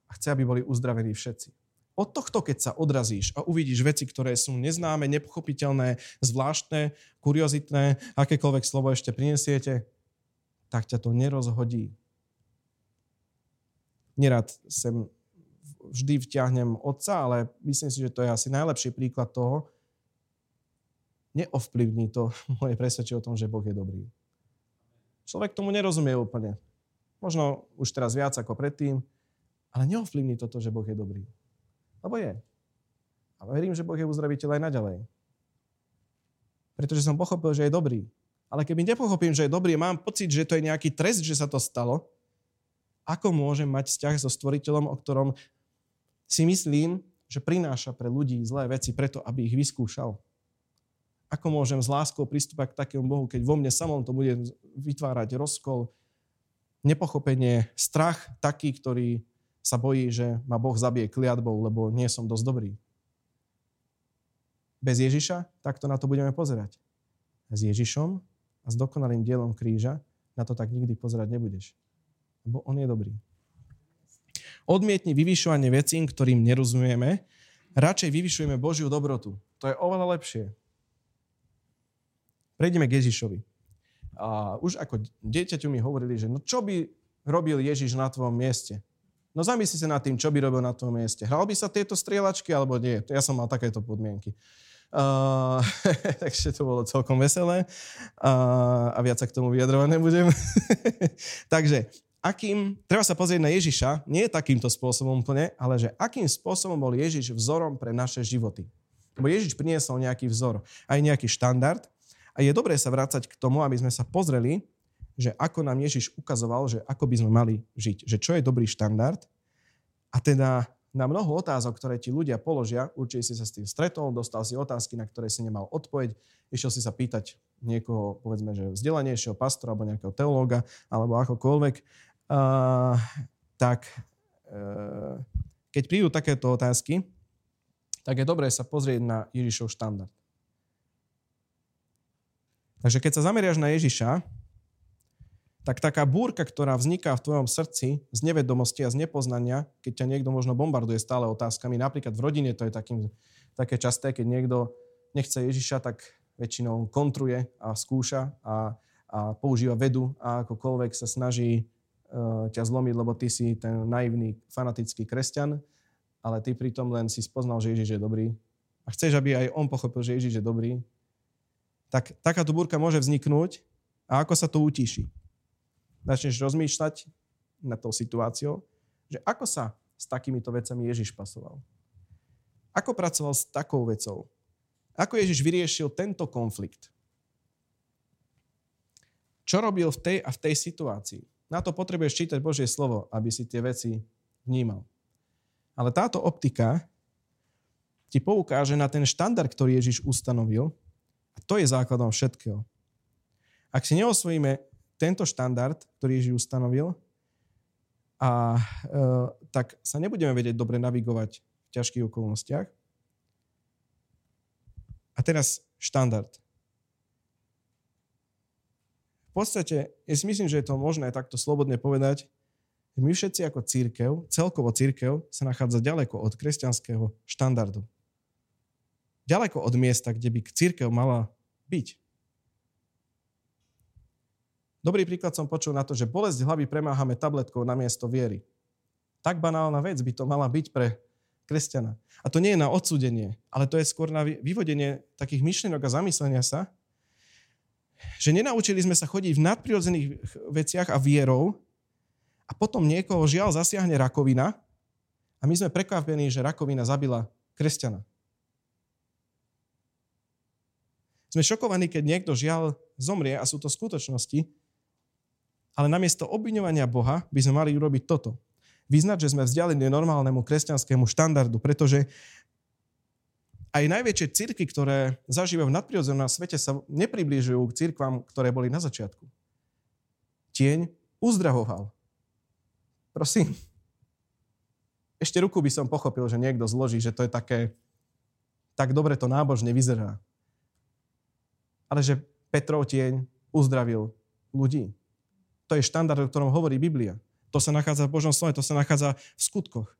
a chce, aby boli uzdravení všetci. Od tohto, keď sa odrazíš a uvidíš veci, ktoré sú neznáme, nepochopiteľné, zvláštne, kuriozitné, akékoľvek slovo ešte prinesiete, tak ťa to nerozhodí. Nerad sem vždy vťahnem otca, ale myslím si, že to je asi najlepší príklad toho. Neovplyvní to moje presvedčenie o tom, že Boh je dobrý. Človek tomu nerozumie úplne. Možno už teraz viac ako predtým, ale neovplyvní toto, že Boh je dobrý. Lebo je. A verím, že Boh je uzdraviteľ aj naďalej. Pretože som pochopil, že je dobrý. Ale keby nepochopím, že je dobrý, mám pocit, že to je nejaký trest, že sa to stalo, ako môžem mať vzťah so stvoriteľom, o ktorom si myslím, že prináša pre ľudí zlé veci preto, aby ich vyskúšal? Ako môžem s láskou pristúpať k takému Bohu, keď vo mne samom to bude vytvárať rozkol, nepochopenie, strach taký, ktorý sa bojí, že ma Boh zabije kliatbou, lebo nie som dosť dobrý. Bez Ježiša takto na to budeme pozerať. S Ježišom a s dokonalým dielom kríža na to tak nikdy pozerať nebudeš. Lebo on je dobrý. Odmietni vyvyšovanie vecí, ktorým nerozumieme, radšej vyvyšujeme Božiu dobrotu. To je oveľa lepšie. Prejdeme k Ježišovi. A už ako dieťaťu mi hovorili, že no čo by robil Ježiš na tvojom mieste? No zamysli sa nad tým, čo by robil na tvojom mieste. Hral by sa tieto strieľačky alebo nie? Ja som mal takéto podmienky. Uh, takže to bolo celkom veselé uh, a viac sa k tomu vyjadrovať nebudem. takže akým, treba sa pozrieť na Ježiša, nie takýmto spôsobom úplne, ale že akým spôsobom bol Ježiš vzorom pre naše životy. Lebo Ježiš priniesol nejaký vzor, aj nejaký štandard a je dobré sa vrácať k tomu, aby sme sa pozreli, že ako nám Ježiš ukazoval, že ako by sme mali žiť. Že čo je dobrý štandard. A teda na mnoho otázok, ktoré ti ľudia položia, určite si sa s tým stretol, dostal si otázky, na ktoré si nemal odpoveď, išiel si sa pýtať niekoho, povedzme, že vzdelanejšieho pastora alebo nejakého teológa, alebo akokoľvek, uh, tak uh, keď prídu takéto otázky, tak je dobré sa pozrieť na Ježišov štandard. Takže keď sa zameriaš na Ježiša, tak taká búrka, ktorá vzniká v tvojom srdci z nevedomosti a z nepoznania, keď ťa niekto možno bombarduje stále otázkami, napríklad v rodine to je takým, také časté, keď niekto nechce Ježiša, tak väčšinou kontruje a skúša a, a používa vedu a akokoľvek sa snaží uh, ťa zlomiť, lebo ty si ten naivný, fanatický kresťan, ale ty pritom len si spoznal, že Ježiš je dobrý. A chceš, aby aj on pochopil, že Ježiš je dobrý, tak takáto búrka môže vzniknúť a ako sa to utíši? Začneš rozmýšľať nad tou situáciou, že ako sa s takýmito vecami Ježiš pasoval. Ako pracoval s takou vecou? Ako Ježiš vyriešil tento konflikt? Čo robil v tej a v tej situácii? Na to potrebuješ čítať Božie slovo, aby si tie veci vnímal. Ale táto optika ti poukáže na ten štandard, ktorý Ježiš ustanovil a to je základom všetkého. Ak si neosvojíme tento štandard, ktorý Ježiš ustanovil, a, e, tak sa nebudeme vedieť dobre navigovať v ťažkých okolnostiach. A teraz štandard. V podstate, ja si myslím, že je to možné takto slobodne povedať, my všetci ako církev, celkovo církev, sa nachádza ďaleko od kresťanského štandardu. Ďaleko od miesta, kde by církev mala byť. Dobrý príklad som počul na to, že bolesť hlavy premáhame tabletkou na miesto viery. Tak banálna vec by to mala byť pre kresťana. A to nie je na odsúdenie, ale to je skôr na vyvodenie takých myšlienok a zamyslenia sa, že nenaučili sme sa chodiť v nadprirodzených veciach a vierou a potom niekoho žiaľ zasiahne rakovina a my sme prekvapení, že rakovina zabila kresťana. Sme šokovaní, keď niekto žiaľ zomrie a sú to skutočnosti, ale namiesto obviňovania Boha by sme mali urobiť toto. Vyznať, že sme vzdialení normálnemu kresťanskému štandardu, pretože aj najväčšie cirky, ktoré zažívajú v nadprirodzenom svete, sa nepribližujú k cirkvám, ktoré boli na začiatku. Tieň uzdravoval. Prosím. Ešte ruku by som pochopil, že niekto zloží, že to je také, tak dobre to nábožne vyzerá. Ale že Petrov tieň uzdravil ľudí. To je štandard, o ktorom hovorí Biblia. To sa nachádza v Božom slove, to sa nachádza v skutkoch.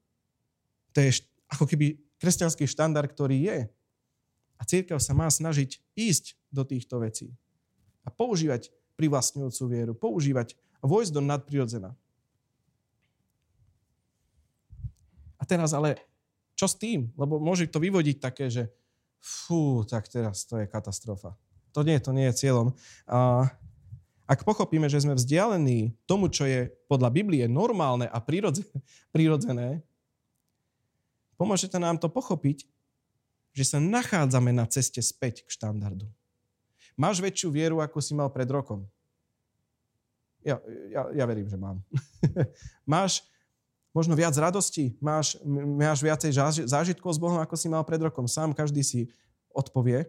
To je ako keby kresťanský štandard, ktorý je. A církev sa má snažiť ísť do týchto vecí. A používať privlastňujúcu vieru, používať a vojsť do nadprirodzena. A teraz ale, čo s tým? Lebo môže to vyvodiť také, že fú, tak teraz to je katastrofa. To nie, to nie je cieľom. A ak pochopíme, že sme vzdialení tomu, čo je podľa Biblie normálne a prirodzené, Pomôžete nám to pochopiť, že sa nachádzame na ceste späť k štandardu. Máš väčšiu vieru, ako si mal pred rokom? Ja, ja, ja verím, že mám. máš možno viac radosti? Máš, máš viacej zážitkov s Bohom, ako si mal pred rokom? Sám každý si odpovie.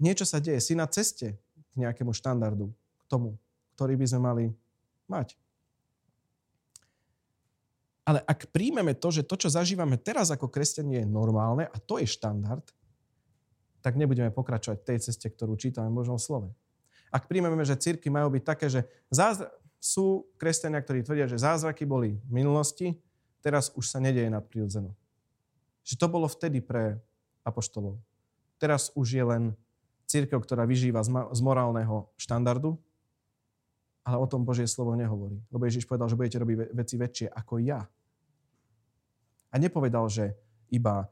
Niečo sa deje. Si na ceste k nejakému štandardu, k tomu, ktorý by sme mali mať. Ale ak príjmeme to, že to, čo zažívame teraz ako kresťanie, je normálne a to je štandard, tak nebudeme pokračovať v tej ceste, ktorú čítame v Božom slove. Ak príjmeme, že cirky majú byť také, že zázra- sú kresťania, ktorí tvrdia, že zázraky boli v minulosti, teraz už sa nedeje nadprirodzeno. Že to bolo vtedy pre apoštolov. Teraz už je len církev, ktorá vyžíva z, morálneho štandardu, ale o tom Božie slovo nehovorí. Lebo Ježiš povedal, že budete robiť veci väčšie ako ja. A nepovedal, že iba,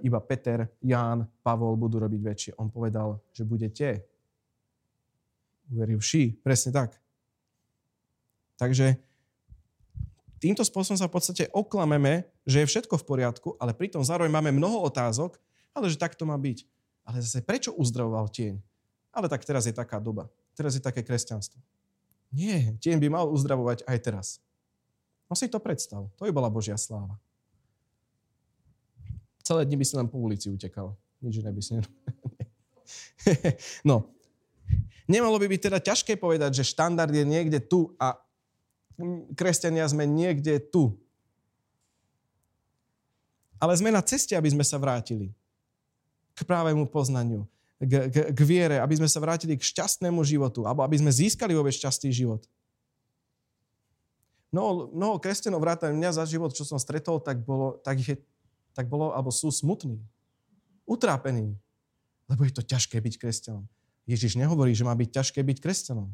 iba Peter, Ján, Pavol budú robiť väčšie. On povedal, že budete uverivší. Presne tak. Takže týmto spôsobom sa v podstate oklameme, že je všetko v poriadku, ale pritom zároveň máme mnoho otázok, ale že tak to má byť. Ale zase prečo uzdravoval tieň? Ale tak teraz je taká doba. Teraz je také kresťanstvo. Nie, tieň by mal uzdravovať aj teraz. No si to predstav. To by bola Božia sláva. Celé dni by si len po ulici utekal. Nič iné by si No. Nemalo by byť teda ťažké povedať, že štandard je niekde tu a kresťania sme niekde tu. Ale sme na ceste, aby sme sa vrátili k právemu poznaniu k, k, k viere, aby sme sa vrátili k šťastnému životu, alebo aby sme získali vôbec šťastný život. Mnoho, mnoho kresťanov vrátane mňa za život, čo som stretol, tak bolo, tak, je, tak bolo alebo sú smutní, utrápení, lebo je to ťažké byť kresťanom. Ježiš nehovorí, že má byť ťažké byť kresťanom.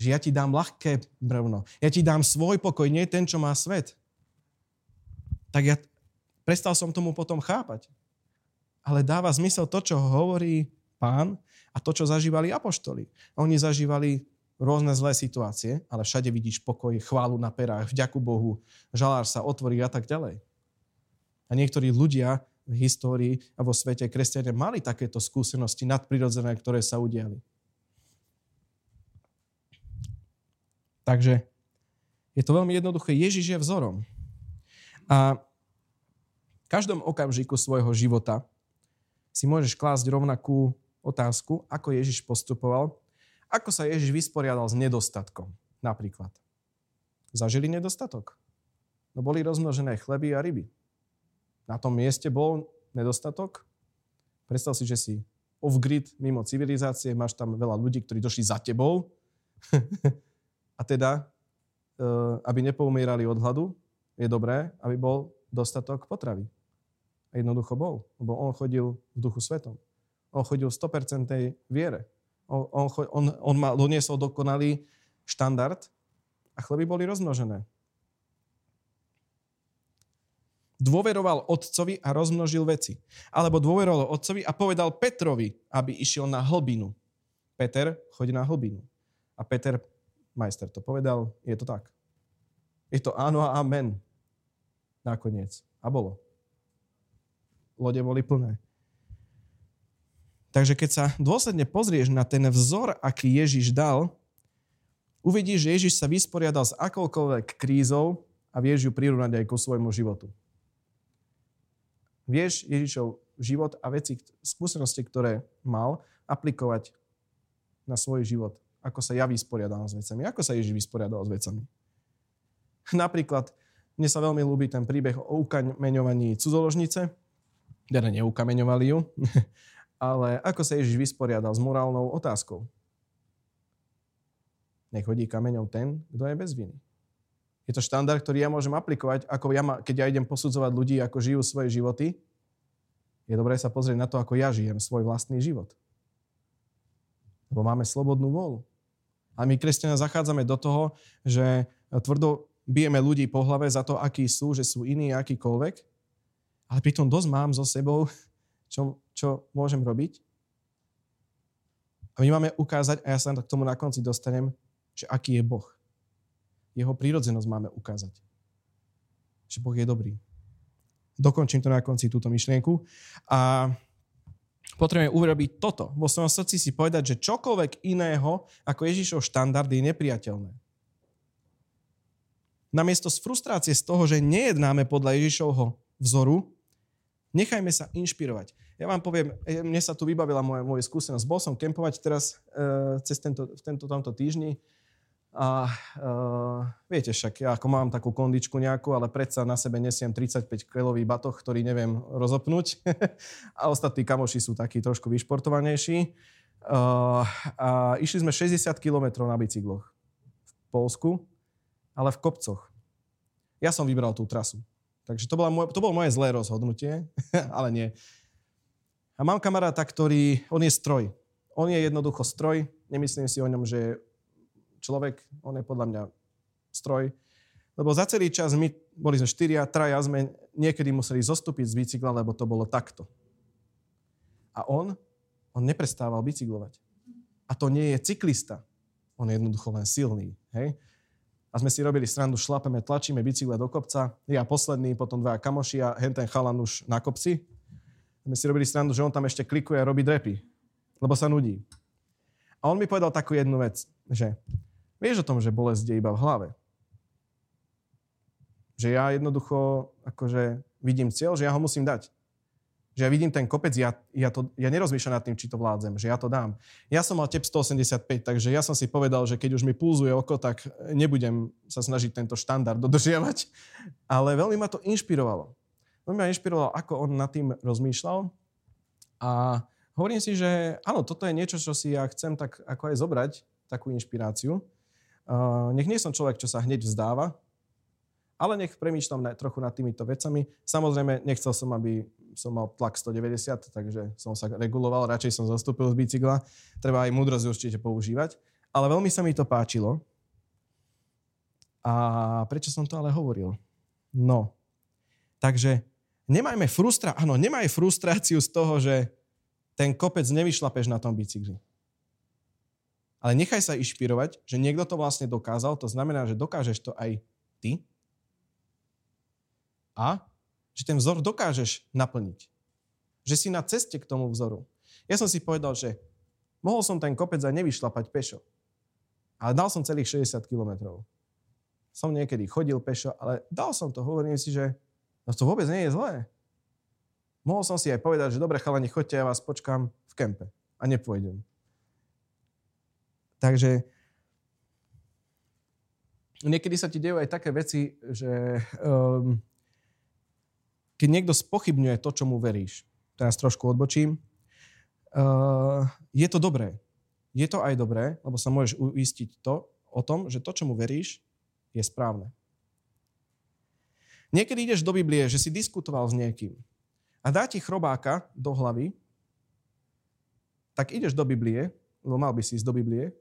Že ja ti dám ľahké brevno. Ja ti dám svoj pokoj, nie ten, čo má svet. Tak ja prestal som tomu potom chápať ale dáva zmysel to, čo hovorí pán A to, čo zažívali apoštoli. Oni zažívali rôzne zlé situácie, ale všade vidíš pokoj, chválu na perách, vďaku Bohu, žalár sa otvorí a tak ďalej. A niektorí ľudia v histórii a vo svete kresťania mali takéto skúsenosti nadprirodzené, ktoré sa udiali. Takže je to veľmi jednoduché. Ježiš je vzorom. A v každom okamžiku svojho života si môžeš klásť rovnakú otázku, ako Ježiš postupoval ako sa Ježiš vysporiadal s nedostatkom napríklad? Zažili nedostatok? No boli rozmnožené chleby a ryby. Na tom mieste bol nedostatok. Predstav si, že si off-grid, mimo civilizácie, máš tam veľa ľudí, ktorí došli za tebou. a teda, e, aby nepoumierali od hladu, je dobré, aby bol dostatok potravy. A jednoducho bol, lebo on chodil v duchu svetom. On chodil v 100% viere. On, on, on, mal, doniesol dokonalý štandard a chleby boli rozmnožené. Dôveroval otcovi a rozmnožil veci. Alebo dôveroval otcovi a povedal Petrovi, aby išiel na hlbinu. Peter, chodí na hlbinu. A Peter, majster to povedal, je to tak. Je to áno a amen. Nakoniec. A bolo. Lode boli plné. Takže keď sa dôsledne pozrieš na ten vzor, aký Ježiš dal, uvidíš, že Ježiš sa vysporiadal s akoukoľvek krízou a vieš ju prirovnať aj ku svojmu životu. Vieš Ježišov život a veci, skúsenosti, ktoré mal, aplikovať na svoj život. Ako sa ja vysporiadal s vecami. Ako sa Ježiš vysporiadal s vecami. Napríklad, mne sa veľmi ľúbi ten príbeh o ukameňovaní cudzoložnice. Teda neukameňovali ju, Ale ako sa Ježiš vysporiadal s morálnou otázkou? Nech hodí kameňom ten, kto je bez viny. Je to štandard, ktorý ja môžem aplikovať, ako ja ma, keď ja idem posudzovať ľudí, ako žijú svoje životy. Je dobré sa pozrieť na to, ako ja žijem svoj vlastný život. Lebo máme slobodnú vôľu. A my, kresťania, zachádzame do toho, že tvrdo bijeme ľudí po hlave za to, akí sú, že sú iní akýkoľvek. Ale pritom dosť mám so sebou čo, čo môžem robiť. A my máme ukázať, a ja sa k tomu na konci dostanem, že aký je Boh. Jeho prírodzenosť máme ukázať. Že Boh je dobrý. Dokončím to na konci, túto myšlienku. A potrebujem urobiť toto. Vo svojom srdci si povedať, že čokoľvek iného ako Ježišov štandard je nepriateľné. Namiesto z frustrácie z toho, že nejednáme podľa Ježišovho vzoru, Nechajme sa inšpirovať. Ja vám poviem, e, mne sa tu vybavila moja, moja skúsenosť. Bol som kempovať teraz uh, cez tento, v tento, tomto týždni a uh, viete však, ja ako mám takú kondičku nejakú, ale predsa na sebe nesiem 35-kilový batoh, ktorý neviem rozopnúť. a ostatní kamoši sú takí trošku vyšportovanejší. Uh, a išli sme 60 km na bicykloch v Polsku, ale v kopcoch. Ja som vybral tú trasu. Takže to, bola moje, to bolo moje zlé rozhodnutie, ale nie. A mám kamaráta, ktorý, on je stroj. On je jednoducho stroj. Nemyslím si o ňom, že človek, on je podľa mňa stroj. Lebo za celý čas my, boli sme štyria, traja sme niekedy museli zostúpiť z bicykla, lebo to bolo takto. A on, on neprestával bicyklovať. A to nie je cyklista. On je jednoducho len silný. Hej? A sme si robili srandu, šlapeme, tlačíme bicykle do kopca, ja posledný, potom dva kamoši a hen ten chalan už na kopci. My si robili srandu, že on tam ešte klikuje a robí drepy, lebo sa nudí. A on mi povedal takú jednu vec, že vieš o tom, že bolesť je iba v hlave. Že ja jednoducho akože vidím cieľ, že ja ho musím dať že ja vidím ten kopec, ja, ja, to, ja nerozmýšľam nad tým, či to vládzem, že ja to dám. Ja som mal tep 185, takže ja som si povedal, že keď už mi pulzuje oko, tak nebudem sa snažiť tento štandard dodržiavať. Ale veľmi ma to inšpirovalo. Veľmi ma inšpirovalo, ako on nad tým rozmýšľal. A hovorím si, že áno, toto je niečo, čo si ja chcem tak ako aj zobrať, takú inšpiráciu. Uh, nech nie som človek, čo sa hneď vzdáva, ale nech premýšľam trochu nad týmito vecami. Samozrejme, nechcel som, aby som mal tlak 190, takže som sa reguloval, radšej som zastúpil z bicykla. Treba aj múdrosť určite používať. Ale veľmi sa mi to páčilo. A prečo som to ale hovoril? No, takže nemajme frustra- áno, nemaj frustráciu z toho, že ten kopec nevyšlapeš na tom bicykli. Ale nechaj sa inšpirovať, že niekto to vlastne dokázal, to znamená, že dokážeš to aj ty a že ten vzor dokážeš naplniť. Že si na ceste k tomu vzoru. Ja som si povedal, že mohol som ten kopec aj nevyšlapať pešo. Ale dal som celých 60 kilometrov. Som niekedy chodil pešo, ale dal som to. Hovorím si, že no to vôbec nie je zlé. Mohol som si aj povedať, že dobre chalani, choďte, ja vás počkám v kempe a nepôjdem. Takže niekedy sa ti dejú aj také veci, že um, keď niekto spochybňuje to, čo mu veríš, teraz trošku odbočím, uh, je to dobré. Je to aj dobré, lebo sa môžeš uistiť to, o tom, že to, čo mu veríš, je správne. Niekedy ideš do Biblie, že si diskutoval s niekým a dá ti chrobáka do hlavy, tak ideš do Biblie, lebo mal by si ísť do Biblie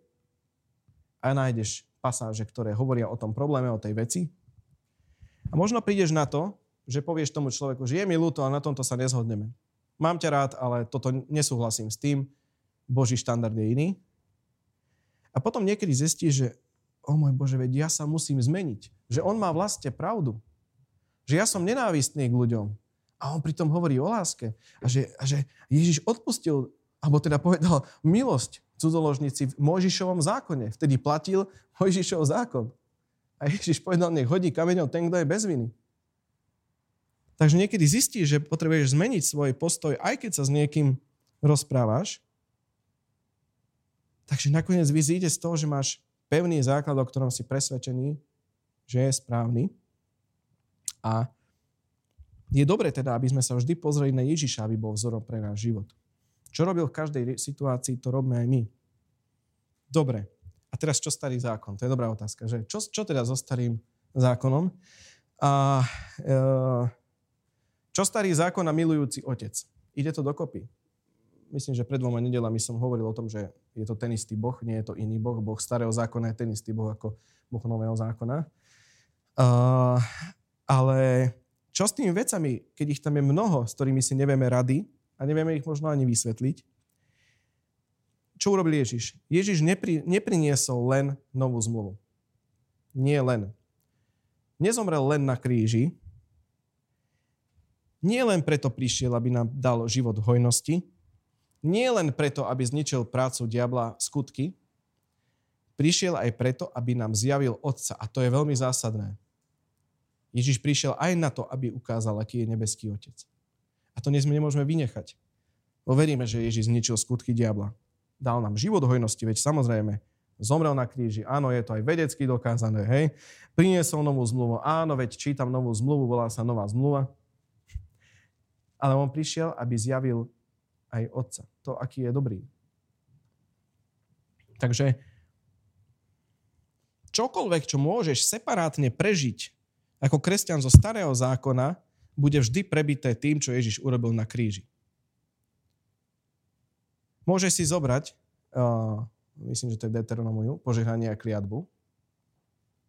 a nájdeš pasáže, ktoré hovoria o tom probléme, o tej veci. A možno prídeš na to, že povieš tomu človeku, že je mi ľúto, ale na tomto sa nezhodneme. Mám ťa rád, ale toto nesúhlasím s tým. Boží štandard je iný. A potom niekedy zistíš, že o môj Bože, veď ja sa musím zmeniť. Že on má vlastne pravdu. Že ja som nenávistný k ľuďom. A on pritom hovorí o láske. A že, a že Ježiš odpustil, alebo teda povedal milosť cudzoložníci v Mojžišovom zákone. Vtedy platil Mojžišov zákon. A Ježiš povedal, nech hodí kameňom ten, kto je bez viny. Takže niekedy zistíš, že potrebuješ zmeniť svoj postoj, aj keď sa s niekým rozprávaš. Takže nakoniec vyzíde z toho, že máš pevný základ, o ktorom si presvedčený, že je správny. A je dobre teda, aby sme sa vždy pozreli na Ježiša, aby bol vzorom pre náš život. Čo robil v každej situácii, to robíme aj my. Dobre. A teraz čo starý zákon? To je dobrá otázka. Že? Čo, čo teda so starým zákonom? A e, čo starý zákon a milujúci otec? Ide to dokopy. Myslím, že pred dvoma nedelami som hovoril o tom, že je to ten istý Boh, nie je to iný Boh. Boh starého zákona je ten istý Boh ako Boh nového zákona. Uh, ale čo s tými vecami, keď ich tam je mnoho, s ktorými si nevieme rady a nevieme ich možno ani vysvetliť? Čo urobil Ježiš? Ježiš nepri, nepriniesol len novú zmluvu. Nie len. Nezomrel len na kríži, nie len preto prišiel, aby nám dal život hojnosti, nie len preto, aby zničil prácu diabla skutky, prišiel aj preto, aby nám zjavil Otca. A to je veľmi zásadné. Ježiš prišiel aj na to, aby ukázal, aký je nebeský Otec. A to nemôžeme vynechať. Bo veríme, že Ježiš zničil skutky diabla. Dal nám život hojnosti, veď samozrejme, zomrel na kríži, áno, je to aj vedecky dokázané, hej. Priniesol novú zmluvu, áno, veď čítam novú zmluvu, volá sa nová zmluva ale on prišiel, aby zjavil aj Otca. To, aký je dobrý. Takže čokoľvek, čo môžeš separátne prežiť ako kresťan zo starého zákona, bude vždy prebité tým, čo Ježiš urobil na kríži. Môžeš si zobrať, uh, myslím, že to je Deuteronomiu, požehnanie a kliatbu.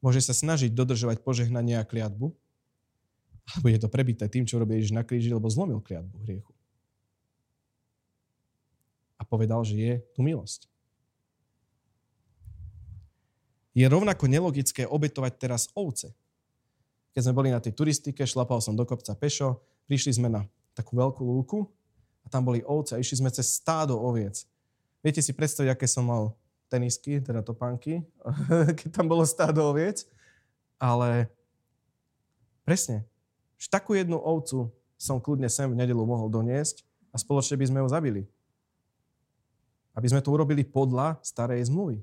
Môžeš sa snažiť dodržovať požehnanie a kliatbu, alebo je to prebité tým, čo robí Ježiš na kríži, lebo zlomil kliatbu hriechu. A povedal, že je tu milosť. Je rovnako nelogické obetovať teraz ovce. Keď sme boli na tej turistike, šlapal som do kopca pešo, prišli sme na takú veľkú lúku a tam boli ovce a išli sme cez stádo oviec. Viete si predstaviť, aké som mal tenisky, teda topánky, keď tam bolo stádo oviec, ale presne, že takú jednu ovcu som kľudne sem v nedelu mohol doniesť a spoločne by sme ho zabili. Aby sme to urobili podľa starej zmluvy.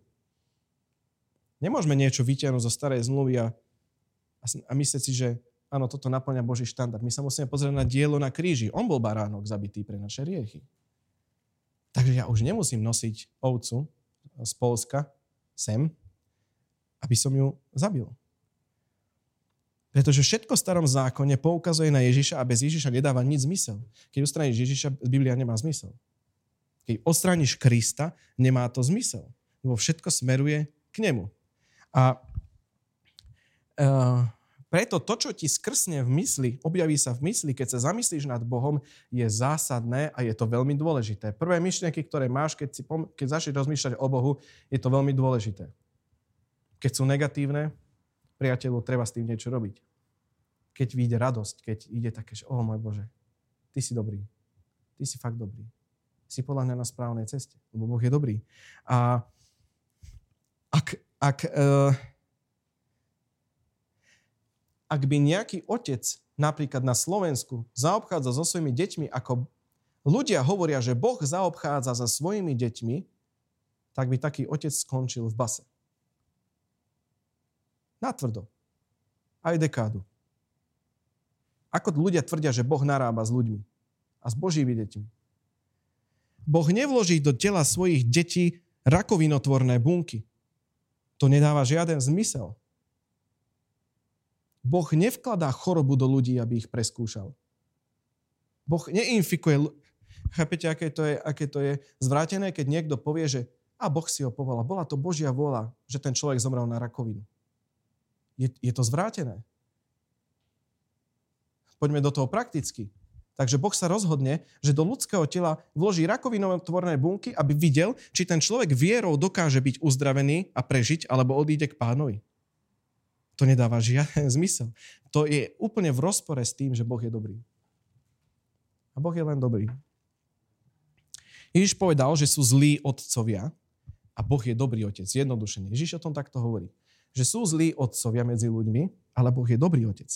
Nemôžeme niečo vyťahnuť zo starej zmluvy a, a myslieť si, že áno, toto naplňa Boží štandard. My sa musíme pozrieť na dielo na kríži. On bol baránok zabitý pre naše riechy. Takže ja už nemusím nosiť ovcu z Polska sem, aby som ju zabil. Pretože všetko v starom zákone poukazuje na Ježiša a bez Ježiša nedáva nič zmysel. Keď odstrániš Ježiša, Biblia nemá zmysel. Keď odstrániš Krista, nemá to zmysel. Lebo všetko smeruje k nemu. A uh, Preto to, čo ti skrsne v mysli, objaví sa v mysli, keď sa zamyslíš nad Bohom, je zásadné a je to veľmi dôležité. Prvé myšlienky, ktoré máš, keď, si keď začneš rozmýšľať o Bohu, je to veľmi dôležité. Keď sú negatívne, priateľu, treba s tým niečo robiť. Keď vyjde radosť, keď ide také, že, oh môj Bože, ty si dobrý. Ty si fakt dobrý. Si podľa mňa na správnej ceste, lebo Boh je dobrý. A ak, ak uh, ak by nejaký otec napríklad na Slovensku zaobchádza so svojimi deťmi, ako ľudia hovoria, že Boh zaobchádza so svojimi deťmi, tak by taký otec skončil v base. Natvrdo. Aj dekádu. Ako ľudia tvrdia, že Boh narába s ľuďmi a s Božími deťmi. Boh nevloží do tela svojich detí rakovinotvorné bunky. To nedáva žiaden zmysel. Boh nevkladá chorobu do ľudí, aby ich preskúšal. Boh neinfikuje... Chápete, aké to je, aké to je zvrátené, keď niekto povie, že a Boh si ho povolal. Bola to Božia vôľa, že ten človek zomrel na rakovinu. Je, je to zvrátené. Poďme do toho prakticky. Takže Boh sa rozhodne, že do ľudského tela vloží rakovinotvorné bunky, aby videl, či ten človek vierou dokáže byť uzdravený a prežiť, alebo odíde k pánovi. To nedáva žiaden zmysel. To je úplne v rozpore s tým, že Boh je dobrý. A Boh je len dobrý. Ježiš povedal, že sú zlí otcovia a Boh je dobrý otec. Jednodušene. Ježiš o tom takto hovorí. Že sú zlí otcovia medzi ľuďmi, ale Boh je dobrý otec.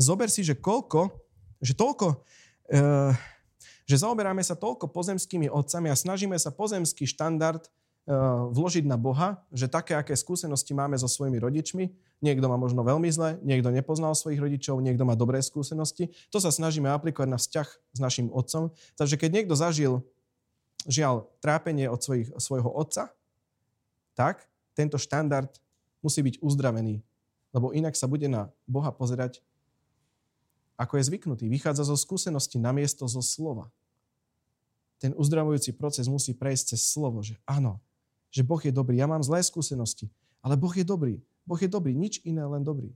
Zober si, že koľko, že toľko, e, že zaoberáme sa toľko pozemskými otcami a snažíme sa pozemský štandard Eh, vložiť na Boha, že také, aké skúsenosti máme so svojimi rodičmi, niekto má možno veľmi zle, niekto nepoznal svojich rodičov, niekto má dobré skúsenosti, to sa snažíme aplikovať na vzťah s našim otcom. Takže keď niekto zažil, žiaľ, trápenie od svojich, svojho otca, tak tento štandard musí byť uzdravený, lebo inak sa bude na Boha pozerať, ako je zvyknutý. Vychádza zo skúsenosti namiesto zo slova. Ten uzdravujúci proces musí prejsť cez slovo, že áno, že Boh je dobrý. Ja mám zlé skúsenosti, ale Boh je dobrý. Boh je dobrý, nič iné, len dobrý.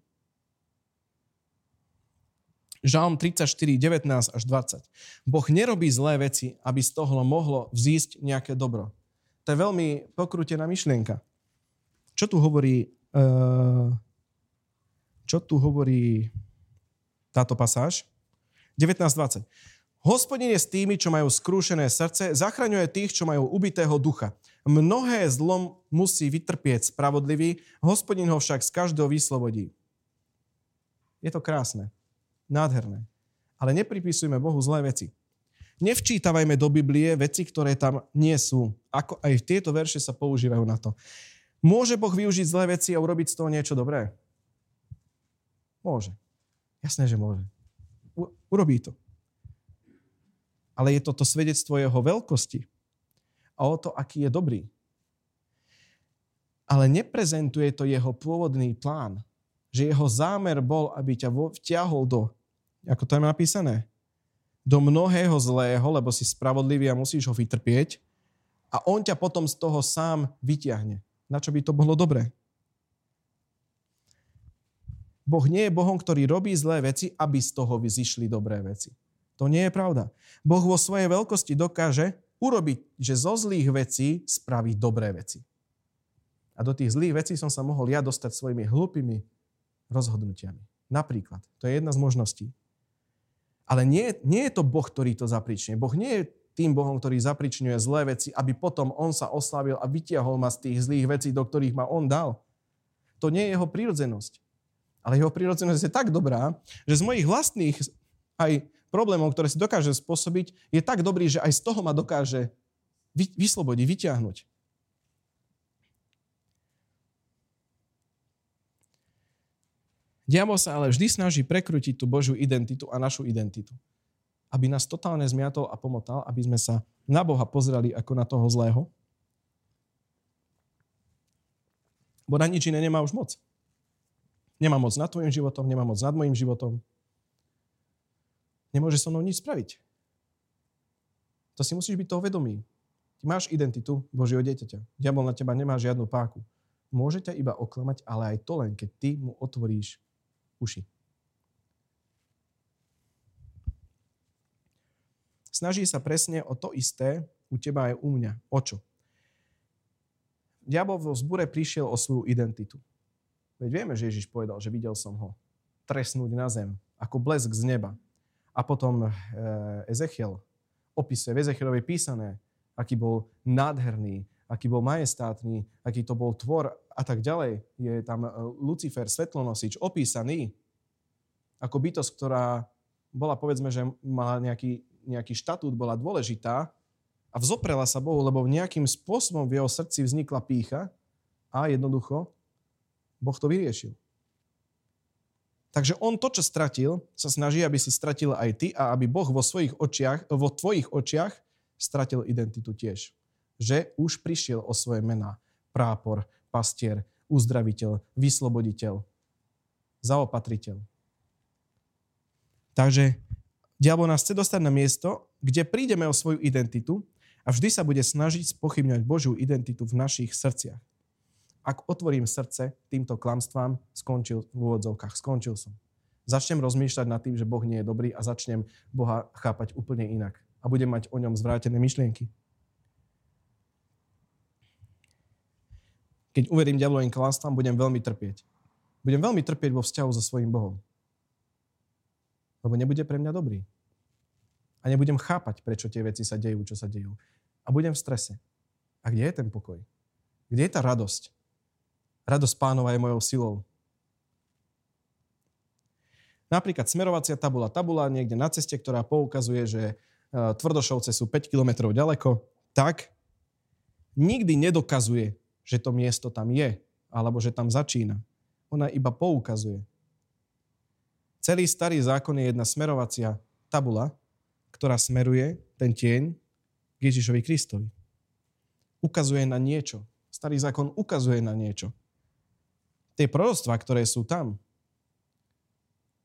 Žalm 34, 19 až 20. Boh nerobí zlé veci, aby z toho mohlo vzísť nejaké dobro. To je veľmi pokrútená myšlienka. Čo tu hovorí, čo tu hovorí táto pasáž? 19.20. Hospodin je s tými, čo majú skrúšené srdce, zachraňuje tých, čo majú ubitého ducha. Mnohé zlom musí vytrpieť spravodlivý, hospodin ho však z každého vyslobodí. Je to krásne, nádherné. Ale nepripisujme Bohu zlé veci. Nevčítavajme do Biblie veci, ktoré tam nie sú. Ako aj tieto verše sa používajú na to. Môže Boh využiť zlé veci a urobiť z toho niečo dobré? Môže. Jasné, že môže. U- urobí to ale je to to svedectvo jeho veľkosti a o to, aký je dobrý. Ale neprezentuje to jeho pôvodný plán, že jeho zámer bol, aby ťa vtiahol do, ako to je napísané, do mnohého zlého, lebo si spravodlivý a musíš ho vytrpieť a on ťa potom z toho sám vyťahne. Na čo by to bolo dobré? Boh nie je Bohom, ktorý robí zlé veci, aby z toho vyzišli dobré veci. To nie je pravda. Boh vo svojej veľkosti dokáže urobiť, že zo zlých vecí spraví dobré veci. A do tých zlých vecí som sa mohol ja dostať svojimi hlupými rozhodnutiami. Napríklad. To je jedna z možností. Ale nie, nie je to Boh, ktorý to zapričňuje. Boh nie je tým Bohom, ktorý zapričňuje zlé veci, aby potom on sa oslavil a vytiahol ma z tých zlých vecí, do ktorých ma on dal. To nie je jeho prírodzenosť. Ale jeho prírodzenosť je tak dobrá, že z mojich vlastných aj problémov, ktoré si dokáže spôsobiť, je tak dobrý, že aj z toho ma dokáže vyslobodiť, vyťahnuť. Diabol sa ale vždy snaží prekrútiť tú Božiu identitu a našu identitu. Aby nás totálne zmiatol a pomotal, aby sme sa na Boha pozreli ako na toho zlého. Bo na nič iné nemá už moc. Nemá moc nad tvojim životom, nemá moc nad mojim životom, nemôže so mnou nič spraviť. To si musíš byť toho vedomý. Ty máš identitu Božieho dieťaťa. Diabol na teba nemá žiadnu páku. Môže ťa iba oklamať, ale aj to len, keď ty mu otvoríš uši. Snaží sa presne o to isté u teba aj u mňa. O čo? Diabol vo zbure prišiel o svoju identitu. Veď vieme, že Ježiš povedal, že videl som ho tresnúť na zem, ako blesk z neba. A potom e, Ezechiel opisuje, v Ezechielovi písané, aký bol nádherný, aký bol majestátny, aký to bol tvor a tak ďalej. Je tam e, Lucifer, svetlonosič, opísaný ako bytosť, ktorá bola, povedzme, že mala nejaký nejaký štatút bola dôležitá a vzoprela sa Bohu, lebo nejakým spôsobom v jeho srdci vznikla pícha a jednoducho Boh to vyriešil. Takže on to, čo stratil, sa snaží, aby si stratil aj ty a aby Boh vo, svojich očiach, vo tvojich očiach stratil identitu tiež. Že už prišiel o svoje mená. Prápor, pastier, uzdraviteľ, vysloboditeľ, zaopatriteľ. Takže Diabol nás chce dostať na miesto, kde prídeme o svoju identitu a vždy sa bude snažiť spochybňovať Božiu identitu v našich srdciach. Ak otvorím srdce týmto klamstvám, skončil v úvodzovkách, skončil som. Začnem rozmýšľať nad tým, že Boh nie je dobrý a začnem Boha chápať úplne inak. A budem mať o ňom zvrátené myšlienky. Keď uverím diablovým klamstvám, budem veľmi trpieť. Budem veľmi trpieť vo vzťahu so svojím Bohom lebo nebude pre mňa dobrý. A nebudem chápať, prečo tie veci sa dejú, čo sa dejú. A budem v strese. A kde je ten pokoj? Kde je tá radosť? Radosť pánova je mojou silou. Napríklad smerovacia tabula. Tabula niekde na ceste, ktorá poukazuje, že e, Tvrdošovce sú 5 km ďaleko, tak nikdy nedokazuje, že to miesto tam je, alebo že tam začína. Ona iba poukazuje. Celý starý zákon je jedna smerovacia tabula, ktorá smeruje ten tieň k Ježišovi Kristovi. Ukazuje na niečo. Starý zákon ukazuje na niečo. Tie proroctvá, ktoré sú tam,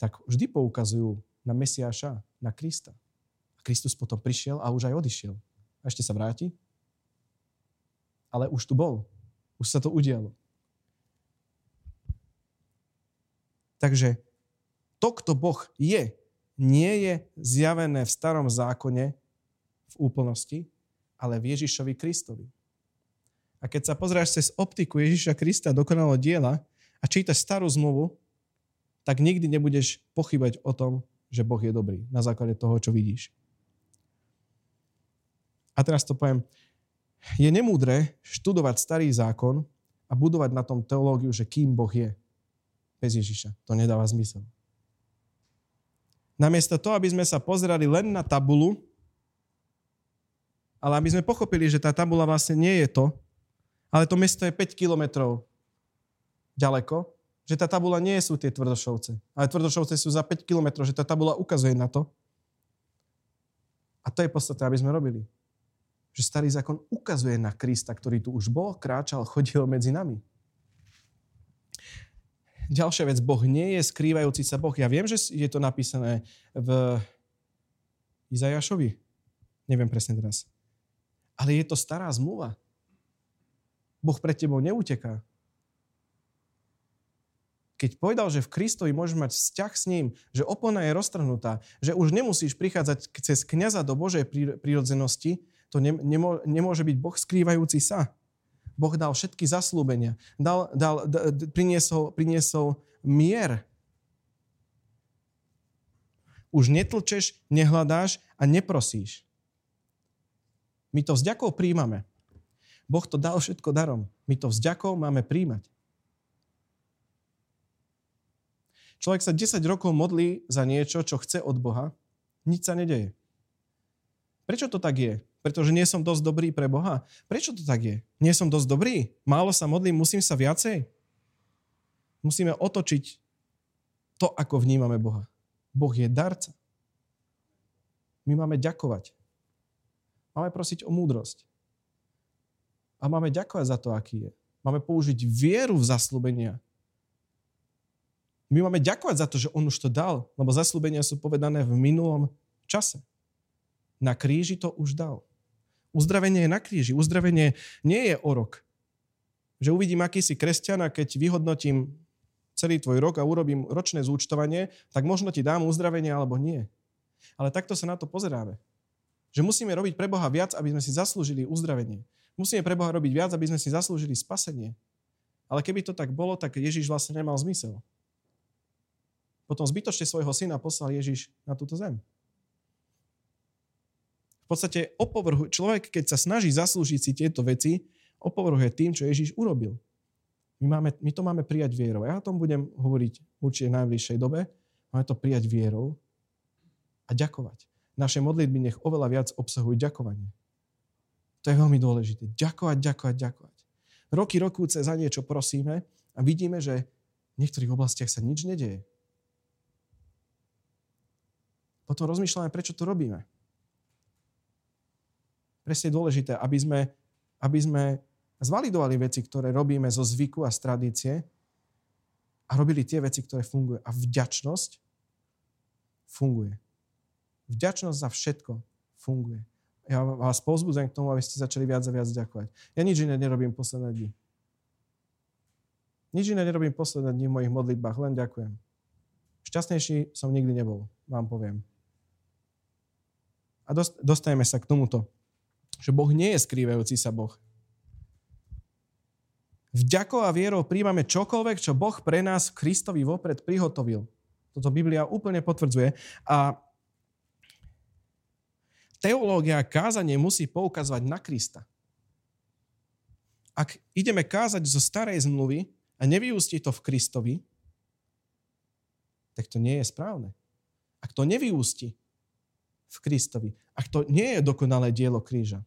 tak vždy poukazujú na Mesiáša, na Krista. A Kristus potom prišiel a už aj odišiel. A ešte sa vráti. Ale už tu bol. Už sa to udialo. Takže to, kto Boh je, nie je zjavené v starom zákone v úplnosti, ale v Ježišovi Kristovi. A keď sa pozráš cez optiku Ježiša Krista dokonalo diela a čítaš starú zmluvu, tak nikdy nebudeš pochybať o tom, že Boh je dobrý na základe toho, čo vidíš. A teraz to poviem. Je nemúdre študovať starý zákon a budovať na tom teológiu, že kým Boh je. Bez Ježiša. To nedáva zmysel. Namiesto toho, aby sme sa pozerali len na tabulu, ale aby sme pochopili, že tá tabula vlastne nie je to, ale to mesto je 5 kilometrov ďaleko, že tá tabula nie sú tie tvrdošovce, ale tvrdošovce sú za 5 kilometrov, že tá tabula ukazuje na to. A to je podstatné, aby sme robili. Že starý zákon ukazuje na Krista, ktorý tu už bol, kráčal, chodil medzi nami. Ďalšia vec, Boh nie je skrývajúci sa Boh. Ja viem, že je to napísané v Izajašovi. Neviem presne teraz. Ale je to stará zmluva. Boh pred tebou neuteká. Keď povedal, že v Kristovi môžeš mať vzťah s ním, že opona je roztrhnutá, že už nemusíš prichádzať cez kniaza do Božej prírodzenosti, to nemôže byť Boh skrývajúci sa. Boh dal všetky zaslúbenia. Dal, dal, d, d, priniesol, priniesol mier. Už netlčeš, nehľadáš a neprosíš. My to vzďakou príjmame. Boh to dal všetko darom. My to vzďakou máme príjmať. Človek sa 10 rokov modlí za niečo, čo chce od Boha. Nič sa nedeje. Prečo to tak je? Pretože nie som dosť dobrý pre Boha. Prečo to tak je? Nie som dosť dobrý? Málo sa modlím, musím sa viacej? Musíme otočiť to, ako vnímame Boha. Boh je darca. My máme ďakovať. Máme prosiť o múdrosť. A máme ďakovať za to, aký je. Máme použiť vieru v zaslúbenia. My máme ďakovať za to, že On už to dal, lebo zaslúbenia sú povedané v minulom čase. Na kríži to už dal. Uzdravenie je na kríži. Uzdravenie nie je o rok. Že uvidím, aký si kresťan a keď vyhodnotím celý tvoj rok a urobím ročné zúčtovanie, tak možno ti dám uzdravenie alebo nie. Ale takto sa na to pozeráme. Že musíme robiť pre Boha viac, aby sme si zaslúžili uzdravenie. Musíme pre Boha robiť viac, aby sme si zaslúžili spasenie. Ale keby to tak bolo, tak Ježiš vlastne nemal zmysel. Potom zbytočne svojho syna poslal Ježiš na túto zem. Podstate opovrhu, človek, keď sa snaží zaslúžiť si tieto veci, opovrhuje tým, čo Ježiš urobil. My, máme, my to máme prijať vierou. Ja o tom budem hovoriť určite v najbližšej dobe. Máme to prijať vierou a ďakovať. Naše modlitby nech oveľa viac obsahujú ďakovanie. To je veľmi dôležité. Ďakovať, ďakovať, ďakovať. Roky, rokúce za niečo prosíme a vidíme, že v niektorých oblastiach sa nič nedieje potom rozmýšľame, prečo to robíme. Presne dôležité, aby sme, aby sme zvalidovali veci, ktoré robíme zo zvyku a z tradície a robili tie veci, ktoré fungujú. A vďačnosť funguje. Vďačnosť za všetko funguje. Ja vás pozbudzujem k tomu, aby ste začali viac a viac ďakovať. Ja nič iné nerobím posledné dni. Nič iné nerobím posledné dni v mojich modlitbách, len ďakujem. Šťastnejší som nikdy nebol, vám poviem. A dostajeme sa k tomuto, že Boh nie je skrývajúci sa Boh. Vďako a vierou príjmame čokoľvek, čo Boh pre nás Kristovi vopred prihotovil. Toto Biblia úplne potvrdzuje. A teológia a kázanie musí poukazovať na Krista. Ak ideme kázať zo starej zmluvy a nevyústi to v Kristovi, tak to nie je správne. Ak to nevyústi, v Kristovi. Ak to nie je dokonalé dielo kríža.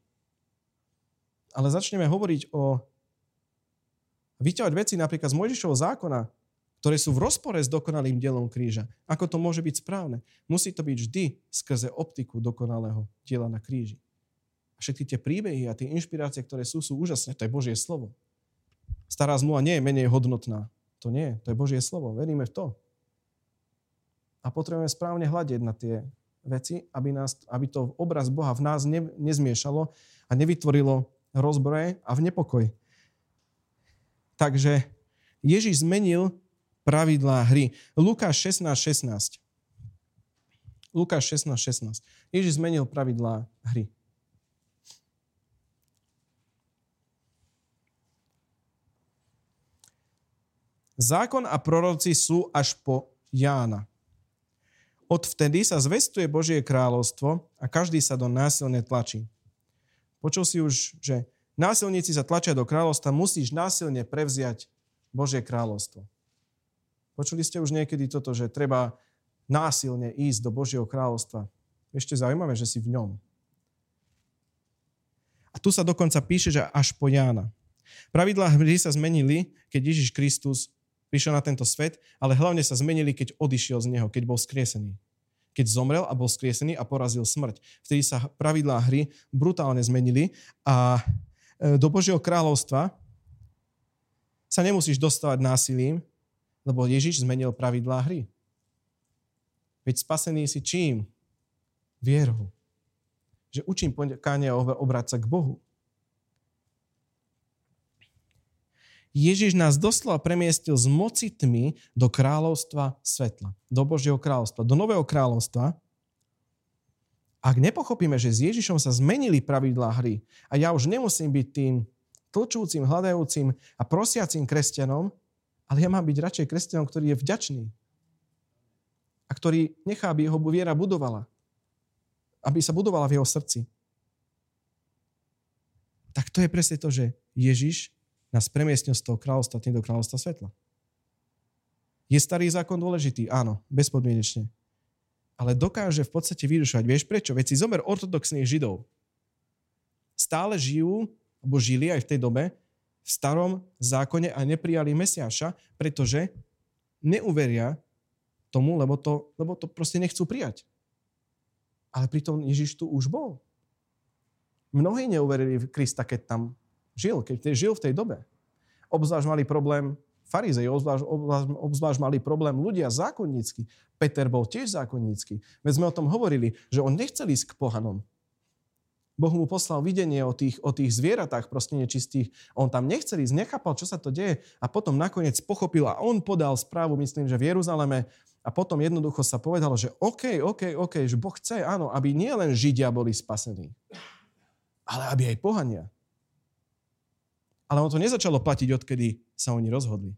Ale začneme hovoriť o vyťahovať veci napríklad z Mojžišovho zákona, ktoré sú v rozpore s dokonalým dielom kríža. Ako to môže byť správne? Musí to byť vždy skrze optiku dokonalého diela na kríži. A všetky tie príbehy a tie inšpirácie, ktoré sú, sú úžasné. To je Božie slovo. Stará zmluva nie je menej hodnotná. To nie, to je Božie slovo. Veríme v to. A potrebujeme správne hľadiť na tie veci, aby, nás, aby to obraz Boha v nás ne, nezmiešalo a nevytvorilo rozbroje a v nepokoj. Takže Ježiš zmenil pravidlá hry. Lukáš 16, 16. Lukáš 16, 16. Ježiš zmenil pravidlá hry. Zákon a proroci sú až po Jána. Odvtedy sa zvestuje Božie kráľovstvo a každý sa do násilne tlačí. Počul si už, že násilníci sa tlačia do kráľovstva, musíš násilne prevziať Božie kráľovstvo. Počuli ste už niekedy toto, že treba násilne ísť do Božieho kráľovstva. Ešte zaujímavé, že si v ňom. A tu sa dokonca píše, že až po Jána. Pravidlá hry sa zmenili, keď Ježiš Kristus prišiel na tento svet, ale hlavne sa zmenili, keď odišiel z neho, keď bol skriesený. Keď zomrel a bol skriesený a porazil smrť. Vtedy sa pravidlá hry brutálne zmenili a e, do Božieho kráľovstva sa nemusíš dostávať násilím, lebo Ježiš zmenil pravidlá hry. Veď spasený si čím? Vierou. Že učím pokáňa obrať sa k Bohu. Ježiš nás doslova premiestil z moci tmy do kráľovstva svetla. Do Božieho kráľovstva, do nového kráľovstva. Ak nepochopíme, že s Ježišom sa zmenili pravidlá hry a ja už nemusím byť tým tlčúcim, hľadajúcim a prosiacim kresťanom, ale ja mám byť radšej kresťanom, ktorý je vďačný a ktorý nechá, aby jeho viera budovala. Aby sa budovala v jeho srdci. Tak to je presne to, že Ježiš nás premiestnil z toho kráľovstva tým do kráľovstva svetla. Je starý zákon dôležitý? Áno, bezpodmienečne. Ale dokáže v podstate vyrušovať. Vieš prečo? Veď si zomer ortodoxných židov. Stále žijú, alebo žili aj v tej dobe, v starom zákone a neprijali Mesiáša, pretože neuveria tomu, lebo to, lebo to proste nechcú prijať. Ale pritom Ježiš tu už bol. Mnohí neuverili v Krista, keď tam žil, keď žil v tej dobe. Obzvlášť mali problém farizej, obzvlášť, obzvlášť, obzvlášť mali problém ľudia zákonnícky. Peter bol tiež zákonnícky. Veď sme o tom hovorili, že on nechcel ísť k pohanom. Boh mu poslal videnie o tých, o tých zvieratách proste nečistých. On tam nechcel ísť, nechápal, čo sa to deje a potom nakoniec pochopil a on podal správu, myslím, že v Jeruzaleme a potom jednoducho sa povedalo, že OK, OK, OK, že Boh chce, áno, aby nie len Židia boli spasení, ale aby aj pohania. Ale on to nezačalo platiť, odkedy sa oni rozhodli.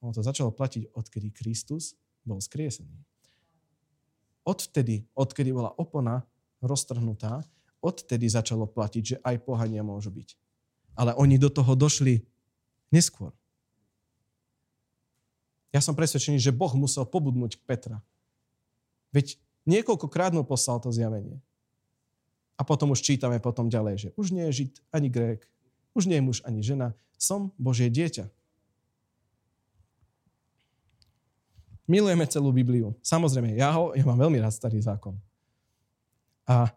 Ono to začalo platiť, odkedy Kristus bol skriesený. Odvtedy, odkedy bola opona roztrhnutá, odtedy začalo platiť, že aj pohania môžu byť. Ale oni do toho došli neskôr. Ja som presvedčený, že Boh musel pobudnúť Petra. Veď niekoľkokrát mu poslal to zjavenie. A potom už čítame potom ďalej, že už nie je Žid ani Grék, už nie je muž ani žena, som Božie dieťa. Milujeme celú Bibliu. Samozrejme, ja, ho, ja mám veľmi rád starý zákon. A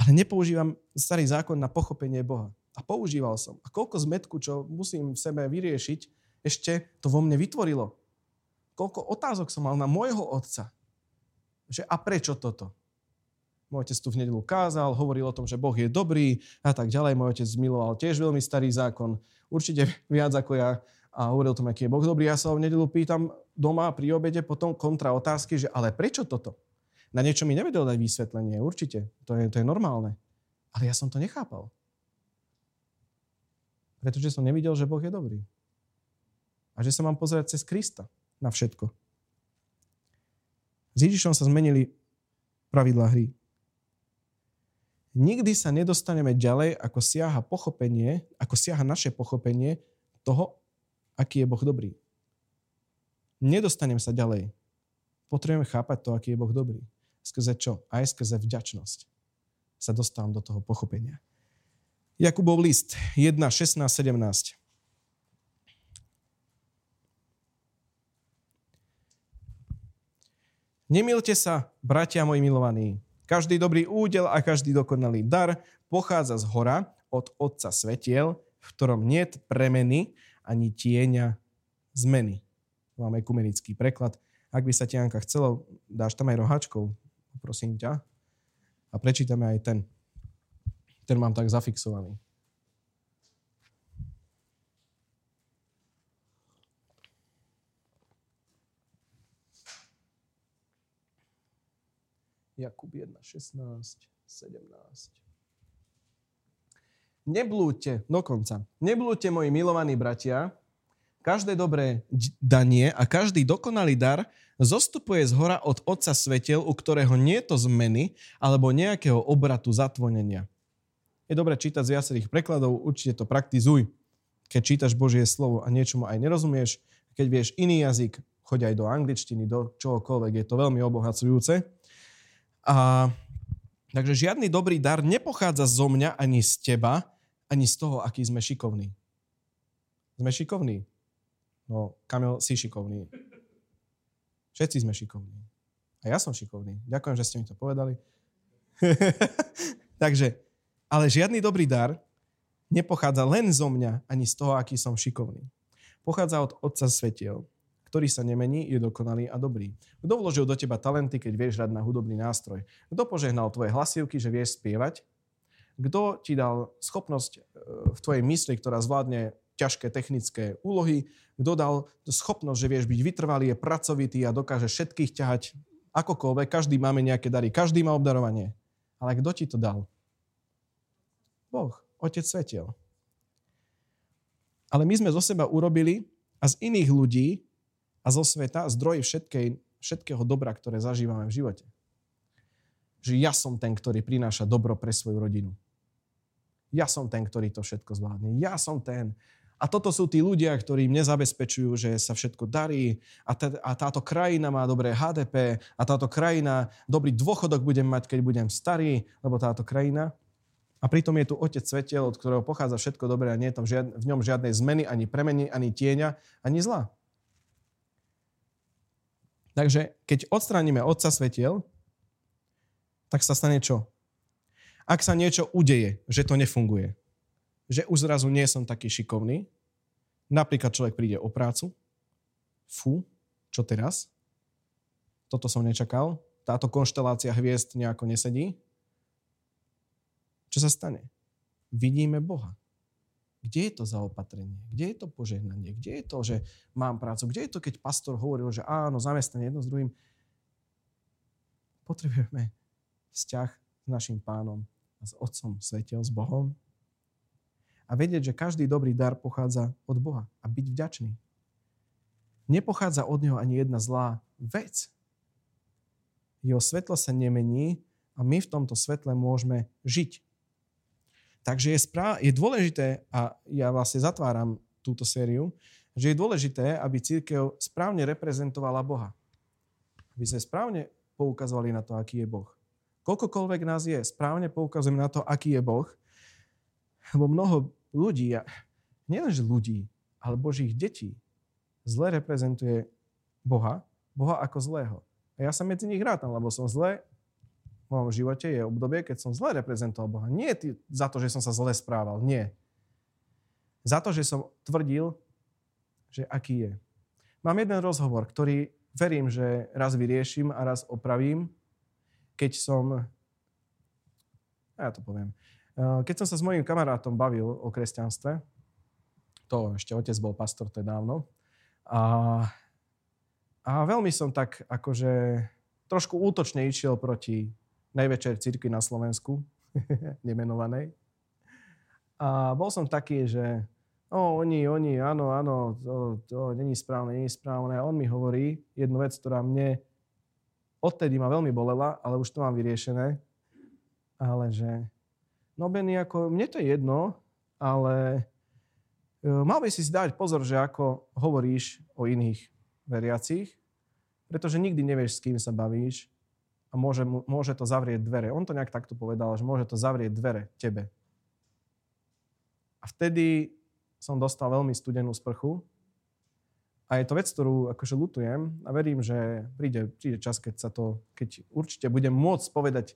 ale nepoužívam starý zákon na pochopenie Boha. A používal som. A koľko zmetku, čo musím v sebe vyriešiť, ešte to vo mne vytvorilo. Koľko otázok som mal na môjho otca. Že a prečo toto? Môj otec tu v nedelu kázal, hovoril o tom, že Boh je dobrý a tak ďalej. Môj otec miloval tiež veľmi starý zákon. Určite viac ako ja a hovoril o tom, aký je Boh dobrý. Ja sa ho v nedelu pýtam doma pri obede potom kontra otázky, že ale prečo toto? Na niečo mi nevedel dať vysvetlenie, určite. To je, to je normálne. Ale ja som to nechápal. Pretože som nevidel, že Boh je dobrý. A že sa mám pozerať cez Krista na všetko. S Ježišom sa zmenili pravidlá hry. Nikdy sa nedostaneme ďalej, ako siaha pochopenie, ako siaha naše pochopenie toho, aký je Boh dobrý. Nedostanem sa ďalej. Potrebujeme chápať to, aký je Boh dobrý. Skrze čo? Aj skrze vďačnosť sa dostávam do toho pochopenia. Jakubov list 1, 16, 17. Nemilte sa, bratia moji milovaní. Každý dobrý údel a každý dokonalý dar pochádza z hora od Otca Svetiel, v ktorom nie premeny ani tieňa zmeny. Máme ekumenický preklad. Ak by sa ti, Janka, chcelo, dáš tam aj roháčkov, prosím ťa. A prečítame aj ten. Ten mám tak zafixovaný. Jakub 1, 16, 17. Neblúďte, dokonca, neblúďte, moji milovaní bratia, každé dobré danie a každý dokonalý dar zostupuje z hora od Otca Svetel, u ktorého nie je to zmeny alebo nejakého obratu zatvonenia. Je dobré čítať z viacerých prekladov, určite to praktizuj. Keď čítaš Božie slovo a niečomu aj nerozumieš, keď vieš iný jazyk, choď aj do angličtiny, do čohokoľvek, je to veľmi obohacujúce. A, takže žiadny dobrý dar nepochádza zo mňa ani z teba, ani z toho, aký sme šikovní. Sme šikovní. No, Kamil, si šikovný. Všetci sme šikovní. A ja som šikovný. Ďakujem, že ste mi to povedali. Takže, ale žiadny dobrý dar nepochádza len zo mňa, ani z toho, aký som šikovný. Pochádza od Otca Svetiel, ktorý sa nemení, je dokonalý a dobrý. Kto vložil do teba talenty, keď vieš hrať na hudobný nástroj? Kto požehnal tvoje hlasivky, že vieš spievať? Kto ti dal schopnosť e, v tvojej mysli, ktorá zvládne ťažké technické úlohy, kto dal schopnosť, že vieš byť vytrvalý, je pracovitý a dokáže všetkých ťahať akokoľvek. Každý máme nejaké dary, každý má obdarovanie. Ale kto ti to dal? Boh, Otec Svetiel. Ale my sme zo seba urobili a z iných ľudí a zo sveta zdroj všetkej, všetkého dobra, ktoré zažívame v živote. Že ja som ten, ktorý prináša dobro pre svoju rodinu. Ja som ten, ktorý to všetko zvládne. Ja som ten, a toto sú tí ľudia, ktorí mne zabezpečujú, že sa všetko darí a, t- a táto krajina má dobré HDP a táto krajina, dobrý dôchodok budem mať, keď budem starý, lebo táto krajina. A pritom je tu Otec Svetiel, od ktorého pochádza všetko dobré a nie je tam žiad- v ňom žiadnej zmeny, ani premeny, ani tieňa, ani zla. Takže keď odstránime Otca Svetiel, tak sa stane čo? Ak sa niečo udeje, že to nefunguje, že už zrazu nie som taký šikovný. Napríklad človek príde o prácu. Fú, čo teraz? Toto som nečakal. Táto konštelácia hviezd nejako nesedí. čo sa stane? Vidíme Boha. Kde je to zaopatrenie? Kde je to požehnanie? Kde je to, že mám prácu? Kde je to, keď pastor hovoril, že áno, zamestnanie jedno s druhým? Potrebujeme vzťah s našim pánom a s Otcom Svetel, s Bohom. A vedieť, že každý dobrý dar pochádza od Boha. A byť vďačný. Nepochádza od Neho ani jedna zlá vec. Jeho svetlo sa nemení a my v tomto svetle môžeme žiť. Takže je, správ- je dôležité, a ja vlastne zatváram túto sériu, že je dôležité, aby církev správne reprezentovala Boha. Aby sme správne poukazovali na to, aký je Boh. Koľkokoľvek nás je, správne poukazujeme na to, aký je Boh, lebo mnoho ľudí, nielenže ľudí, ale Božích detí, zle reprezentuje Boha, Boha ako zlého. A ja sa medzi nich rátam, lebo som zle mojom živote je obdobie, keď som zle reprezentoval Boha. Nie ty, za to, že som sa zle správal, nie. Za to, že som tvrdil, že aký je. Mám jeden rozhovor, ktorý verím, že raz vyrieším a raz opravím, keď som... Ja to poviem. Keď som sa s mojím kamarátom bavil o kresťanstve, to ešte otec bol pastor, to je dávno, a, a veľmi som tak akože trošku útočne išiel proti najväčšej cirkvi na Slovensku, nemenovanej. A bol som taký, že o, oni, oni, áno, áno, to, to není správne, není správne. A on mi hovorí jednu vec, ktorá mne odtedy ma veľmi bolela, ale už to mám vyriešené. Ale že, no Benny, ako, mne to je jedno, ale E, mal by si si dať pozor, že ako hovoríš o iných veriacich, pretože nikdy nevieš, s kým sa bavíš a môže, môže to zavrieť dvere. On to nejak takto povedal, že môže to zavrieť dvere tebe. A vtedy som dostal veľmi studenú sprchu a je to vec, ktorú akože lutujem a verím, že príde, príde čas, keď sa to, keď určite budem môcť povedať,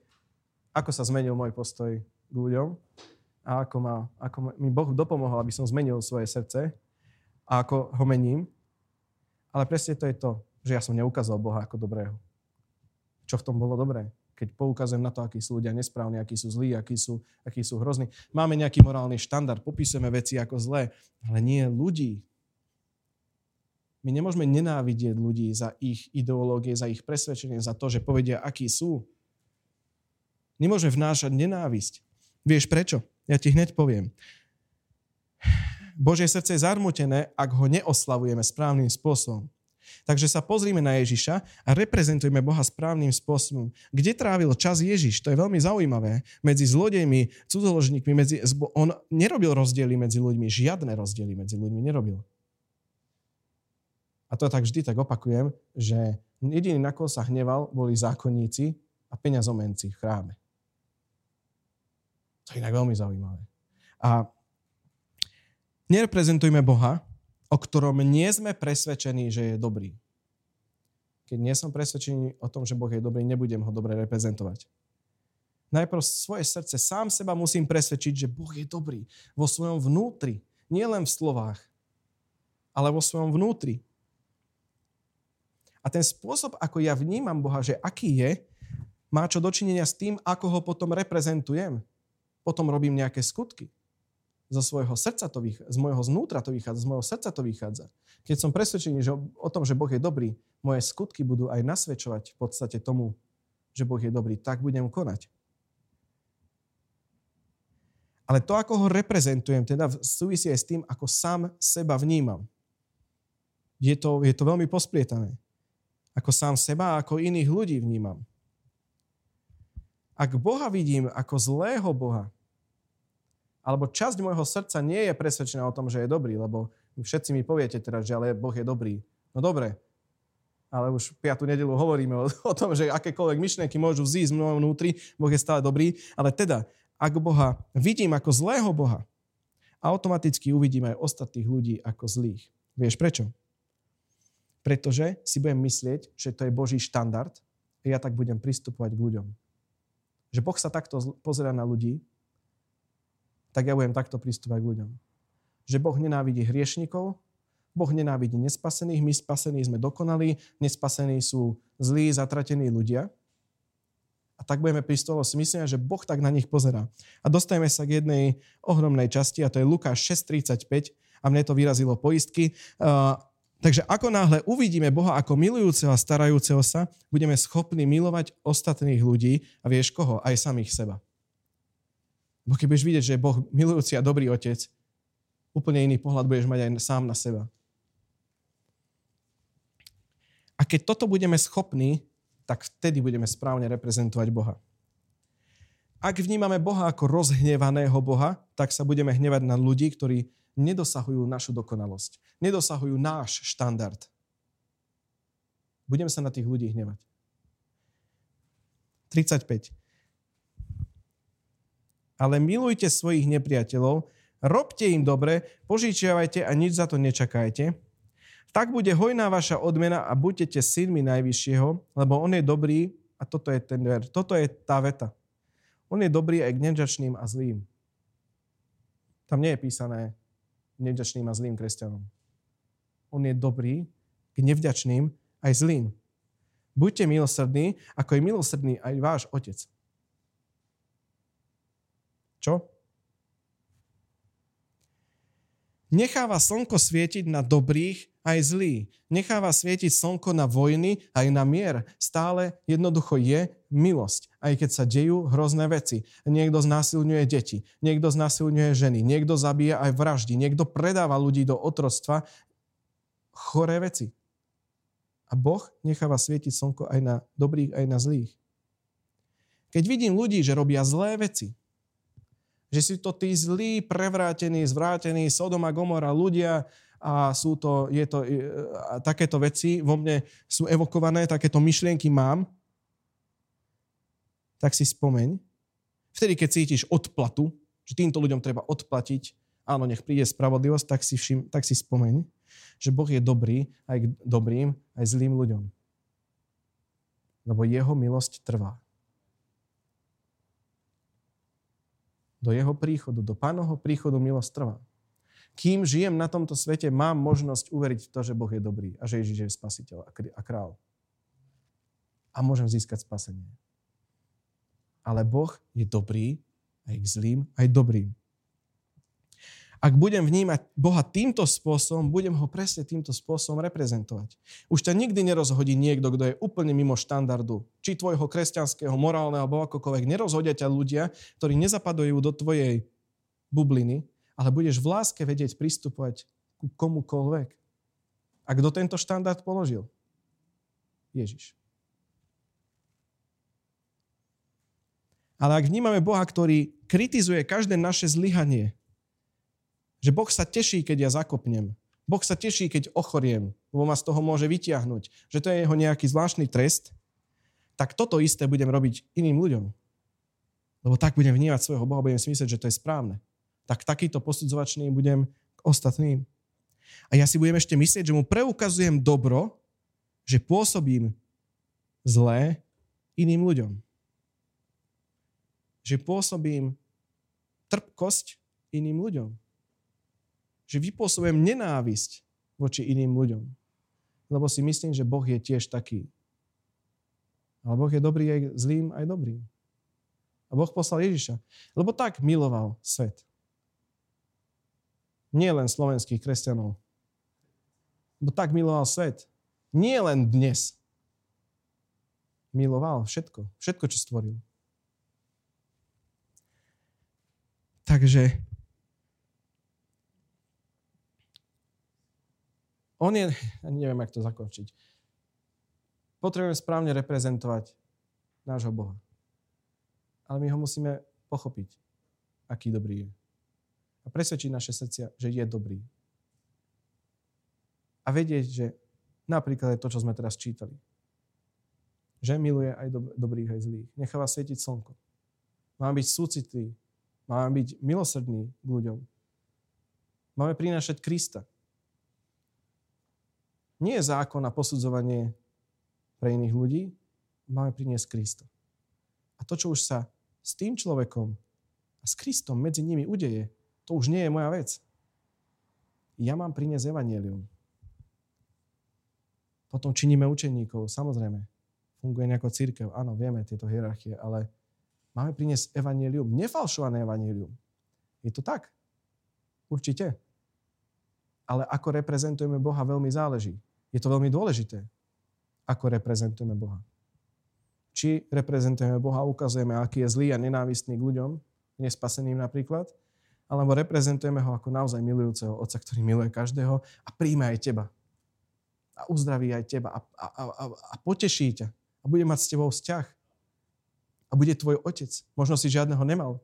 ako sa zmenil môj postoj k ľuďom a ako, ma, ako mi Boh dopomohol, aby som zmenil svoje srdce a ako ho mením. Ale presne to je to, že ja som neukázal Boha ako dobrého. Čo v tom bolo dobré? Keď poukazujem na to, akí sú ľudia nesprávni, akí sú zlí, akí sú, akí sú hrozní. Máme nejaký morálny štandard, popisujeme veci ako zlé, ale nie ľudí. My nemôžeme nenávidieť ľudí za ich ideológie, za ich presvedčenie, za to, že povedia, akí sú. Nemôžeme vnášať nenávisť. Vieš prečo? Ja ti hneď poviem. Božie srdce je zarmutené, ak ho neoslavujeme správnym spôsobom. Takže sa pozrime na Ježiša a reprezentujeme Boha správnym spôsobom. Kde trávil čas Ježiš? To je veľmi zaujímavé. Medzi zlodejmi, cudzoložníkmi, medzi, on nerobil rozdiely medzi ľuďmi. Žiadne rozdiely medzi ľuďmi nerobil. A to tak vždy tak opakujem, že jediný, na koho sa hneval, boli zákonníci a peňazomenci v chráme. To je inak veľmi zaujímavé. A nereprezentujme Boha, o ktorom nie sme presvedčení, že je dobrý. Keď nie som presvedčený o tom, že Boh je dobrý, nebudem ho dobre reprezentovať. Najprv svoje srdce, sám seba musím presvedčiť, že Boh je dobrý vo svojom vnútri. Nie len v slovách, ale vo svojom vnútri. A ten spôsob, ako ja vnímam Boha, že aký je, má čo dočinenia s tým, ako ho potom reprezentujem potom robím nejaké skutky. Zo svojho srdca to vychádza, z môjho znútra to vychádza, z môjho srdca to vychádza. Keď som presvedčený že o tom, že Boh je dobrý, moje skutky budú aj nasvedčovať v podstate tomu, že Boh je dobrý, tak budem konať. Ale to, ako ho reprezentujem, teda súvisí aj s tým, ako sám seba vnímam. Je to, je to veľmi posplietané. Ako sám seba a ako iných ľudí vnímam. Ak Boha vidím ako zlého Boha, alebo časť môjho srdca nie je presvedčená o tom, že je dobrý, lebo všetci mi poviete teraz, že ale Boh je dobrý. No dobre, ale už piatú nedelu hovoríme o, o tom, že akékoľvek myšlienky môžu vzísť mojom vnútri, Boh je stále dobrý, ale teda, ak Boha vidím ako zlého Boha, automaticky uvidím aj ostatných ľudí ako zlých. Vieš prečo? Pretože si budem myslieť, že to je Boží štandard a ja tak budem pristupovať k ľuďom. Že Boh sa takto pozera na ľudí tak ja budem takto pristúpať k ľuďom. Že Boh nenávidí hriešnikov, Boh nenávidí nespasených, my spasení sme dokonalí, nespasení sú zlí, zatratení ľudia. A tak budeme pristolo si myslíme, že Boh tak na nich pozerá. A dostajeme sa k jednej ohromnej časti a to je Lukáš 6.35 a mne to vyrazilo poistky. Takže ako náhle uvidíme Boha ako milujúceho a starajúceho sa, budeme schopní milovať ostatných ľudí a vieš koho? Aj samých seba. Bo keď budeš vidieť, že je Boh milujúci a dobrý otec, úplne iný pohľad budeš mať aj sám na seba. A keď toto budeme schopní, tak vtedy budeme správne reprezentovať Boha. Ak vnímame Boha ako rozhnevaného Boha, tak sa budeme hnevať na ľudí, ktorí nedosahujú našu dokonalosť. Nedosahujú náš štandard. Budeme sa na tých ľudí hnevať. 35. Ale milujte svojich nepriateľov, robte im dobre, požičiavajte a nič za to nečakajte, tak bude hojná vaša odmena a buďte synmi Najvyššieho, lebo On je dobrý, a toto je ten ver, toto je tá veta. On je dobrý aj k nevďačným a zlým. Tam nie je písané nevďačným a zlým kresťanom. On je dobrý k nevďačným aj zlým. Buďte milosrdní, ako je milosrdný aj váš otec. Čo? Necháva slnko svietiť na dobrých aj zlý. Necháva svietiť slnko na vojny aj na mier. Stále jednoducho je milosť, aj keď sa dejú hrozné veci. Niekto znásilňuje deti, niekto znásilňuje ženy, niekto zabíja aj vraždy, niekto predáva ľudí do otrostva. Choré veci. A Boh necháva svietiť slnko aj na dobrých, aj na zlých. Keď vidím ľudí, že robia zlé veci, že si to tí zlí, prevrátení, zvrátení, Sodoma, Gomora ľudia a sú to, je to, a takéto veci vo mne sú evokované, takéto myšlienky mám, tak si spomeň. Vtedy, keď cítiš odplatu, že týmto ľuďom treba odplatiť, áno, nech príde spravodlivosť, tak si, všim, tak si spomeň, že Boh je dobrý aj k dobrým, aj zlým ľuďom. Lebo jeho milosť trvá. Do jeho príchodu, do pánovho príchodu milosť trvá. Kým žijem na tomto svete, mám možnosť uveriť v to, že Boh je dobrý a že Ježiš je spasiteľ a král. A môžem získať spasenie. Ale Boh je dobrý aj k zlým, aj dobrým ak budem vnímať Boha týmto spôsobom, budem ho presne týmto spôsobom reprezentovať. Už ťa nikdy nerozhodí niekto, kto je úplne mimo štandardu. Či tvojho kresťanského, morálneho alebo akokoľvek. Nerozhodia ťa ľudia, ktorí nezapadajú do tvojej bubliny, ale budeš v láske vedieť pristupovať ku komukoľvek. A kto tento štandard položil? Ježiš. Ale ak vnímame Boha, ktorý kritizuje každé naše zlyhanie, že Boh sa teší, keď ja zakopnem. Boh sa teší, keď ochoriem, lebo ma z toho môže vytiahnuť. Že to je jeho nejaký zvláštny trest. Tak toto isté budem robiť iným ľuďom. Lebo tak budem vnímať svojho Boha, budem si myslieť, že to je správne. Tak takýto posudzovačný budem k ostatným. A ja si budem ešte myslieť, že mu preukazujem dobro, že pôsobím zlé iným ľuďom. Že pôsobím trpkosť iným ľuďom že vypôsobujem nenávisť voči iným ľuďom. Lebo si myslím, že Boh je tiež taký. Ale Boh je dobrý aj zlým, aj dobrým. A Boh poslal Ježiša. Lebo tak miloval svet. Nie len slovenských kresťanov. Lebo tak miloval svet. Nie len dnes. Miloval všetko. Všetko, čo stvoril. Takže On je, neviem, jak to zakončiť. Potrebujeme správne reprezentovať nášho Boha. Ale my ho musíme pochopiť, aký dobrý je. A presvedčiť naše srdcia, že je dobrý. A vedieť, že napríklad je to, čo sme teraz čítali. Že miluje aj do, dobrých, aj zlých. Necháva svietiť slnko. Máme byť súcitlí. Máme byť milosrdní k ľuďom. Máme prinášať Krista nie je zákon na posudzovanie pre iných ľudí, máme priniesť Krista. A to, čo už sa s tým človekom a s Kristom medzi nimi udeje, to už nie je moja vec. Ja mám priniesť evanelium. Potom činíme učeníkov, samozrejme, funguje nejako církev. Áno, vieme tieto hierarchie, ale máme priniesť evanílium, nefalšované evanílium. Je to tak? Určite. Ale ako reprezentujeme Boha, veľmi záleží. Je to veľmi dôležité, ako reprezentujeme Boha. Či reprezentujeme Boha, ukazujeme, aký je zlý a nenávistný k ľuďom, nespaseným napríklad, alebo reprezentujeme ho ako naozaj milujúceho Otca, ktorý miluje každého a príjme aj teba. A uzdraví aj teba a, a, a, a poteší ťa a bude mať s tebou vzťah. A bude tvoj otec. Možno si žiadneho nemal.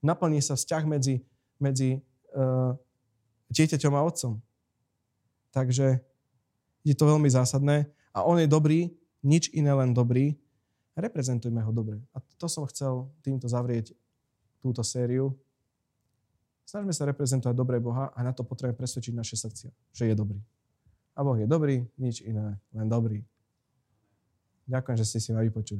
Naplní sa vzťah medzi, medzi uh, dieťaťom a otcom. Takže je to veľmi zásadné. A on je dobrý, nič iné len dobrý. Reprezentujme ho dobre. A to som chcel týmto zavrieť túto sériu. Snažme sa reprezentovať dobré Boha a na to potrebujeme presvedčiť naše srdcia, že je dobrý. A Boh je dobrý, nič iné, len dobrý. Ďakujem, že ste si ma vypočuli.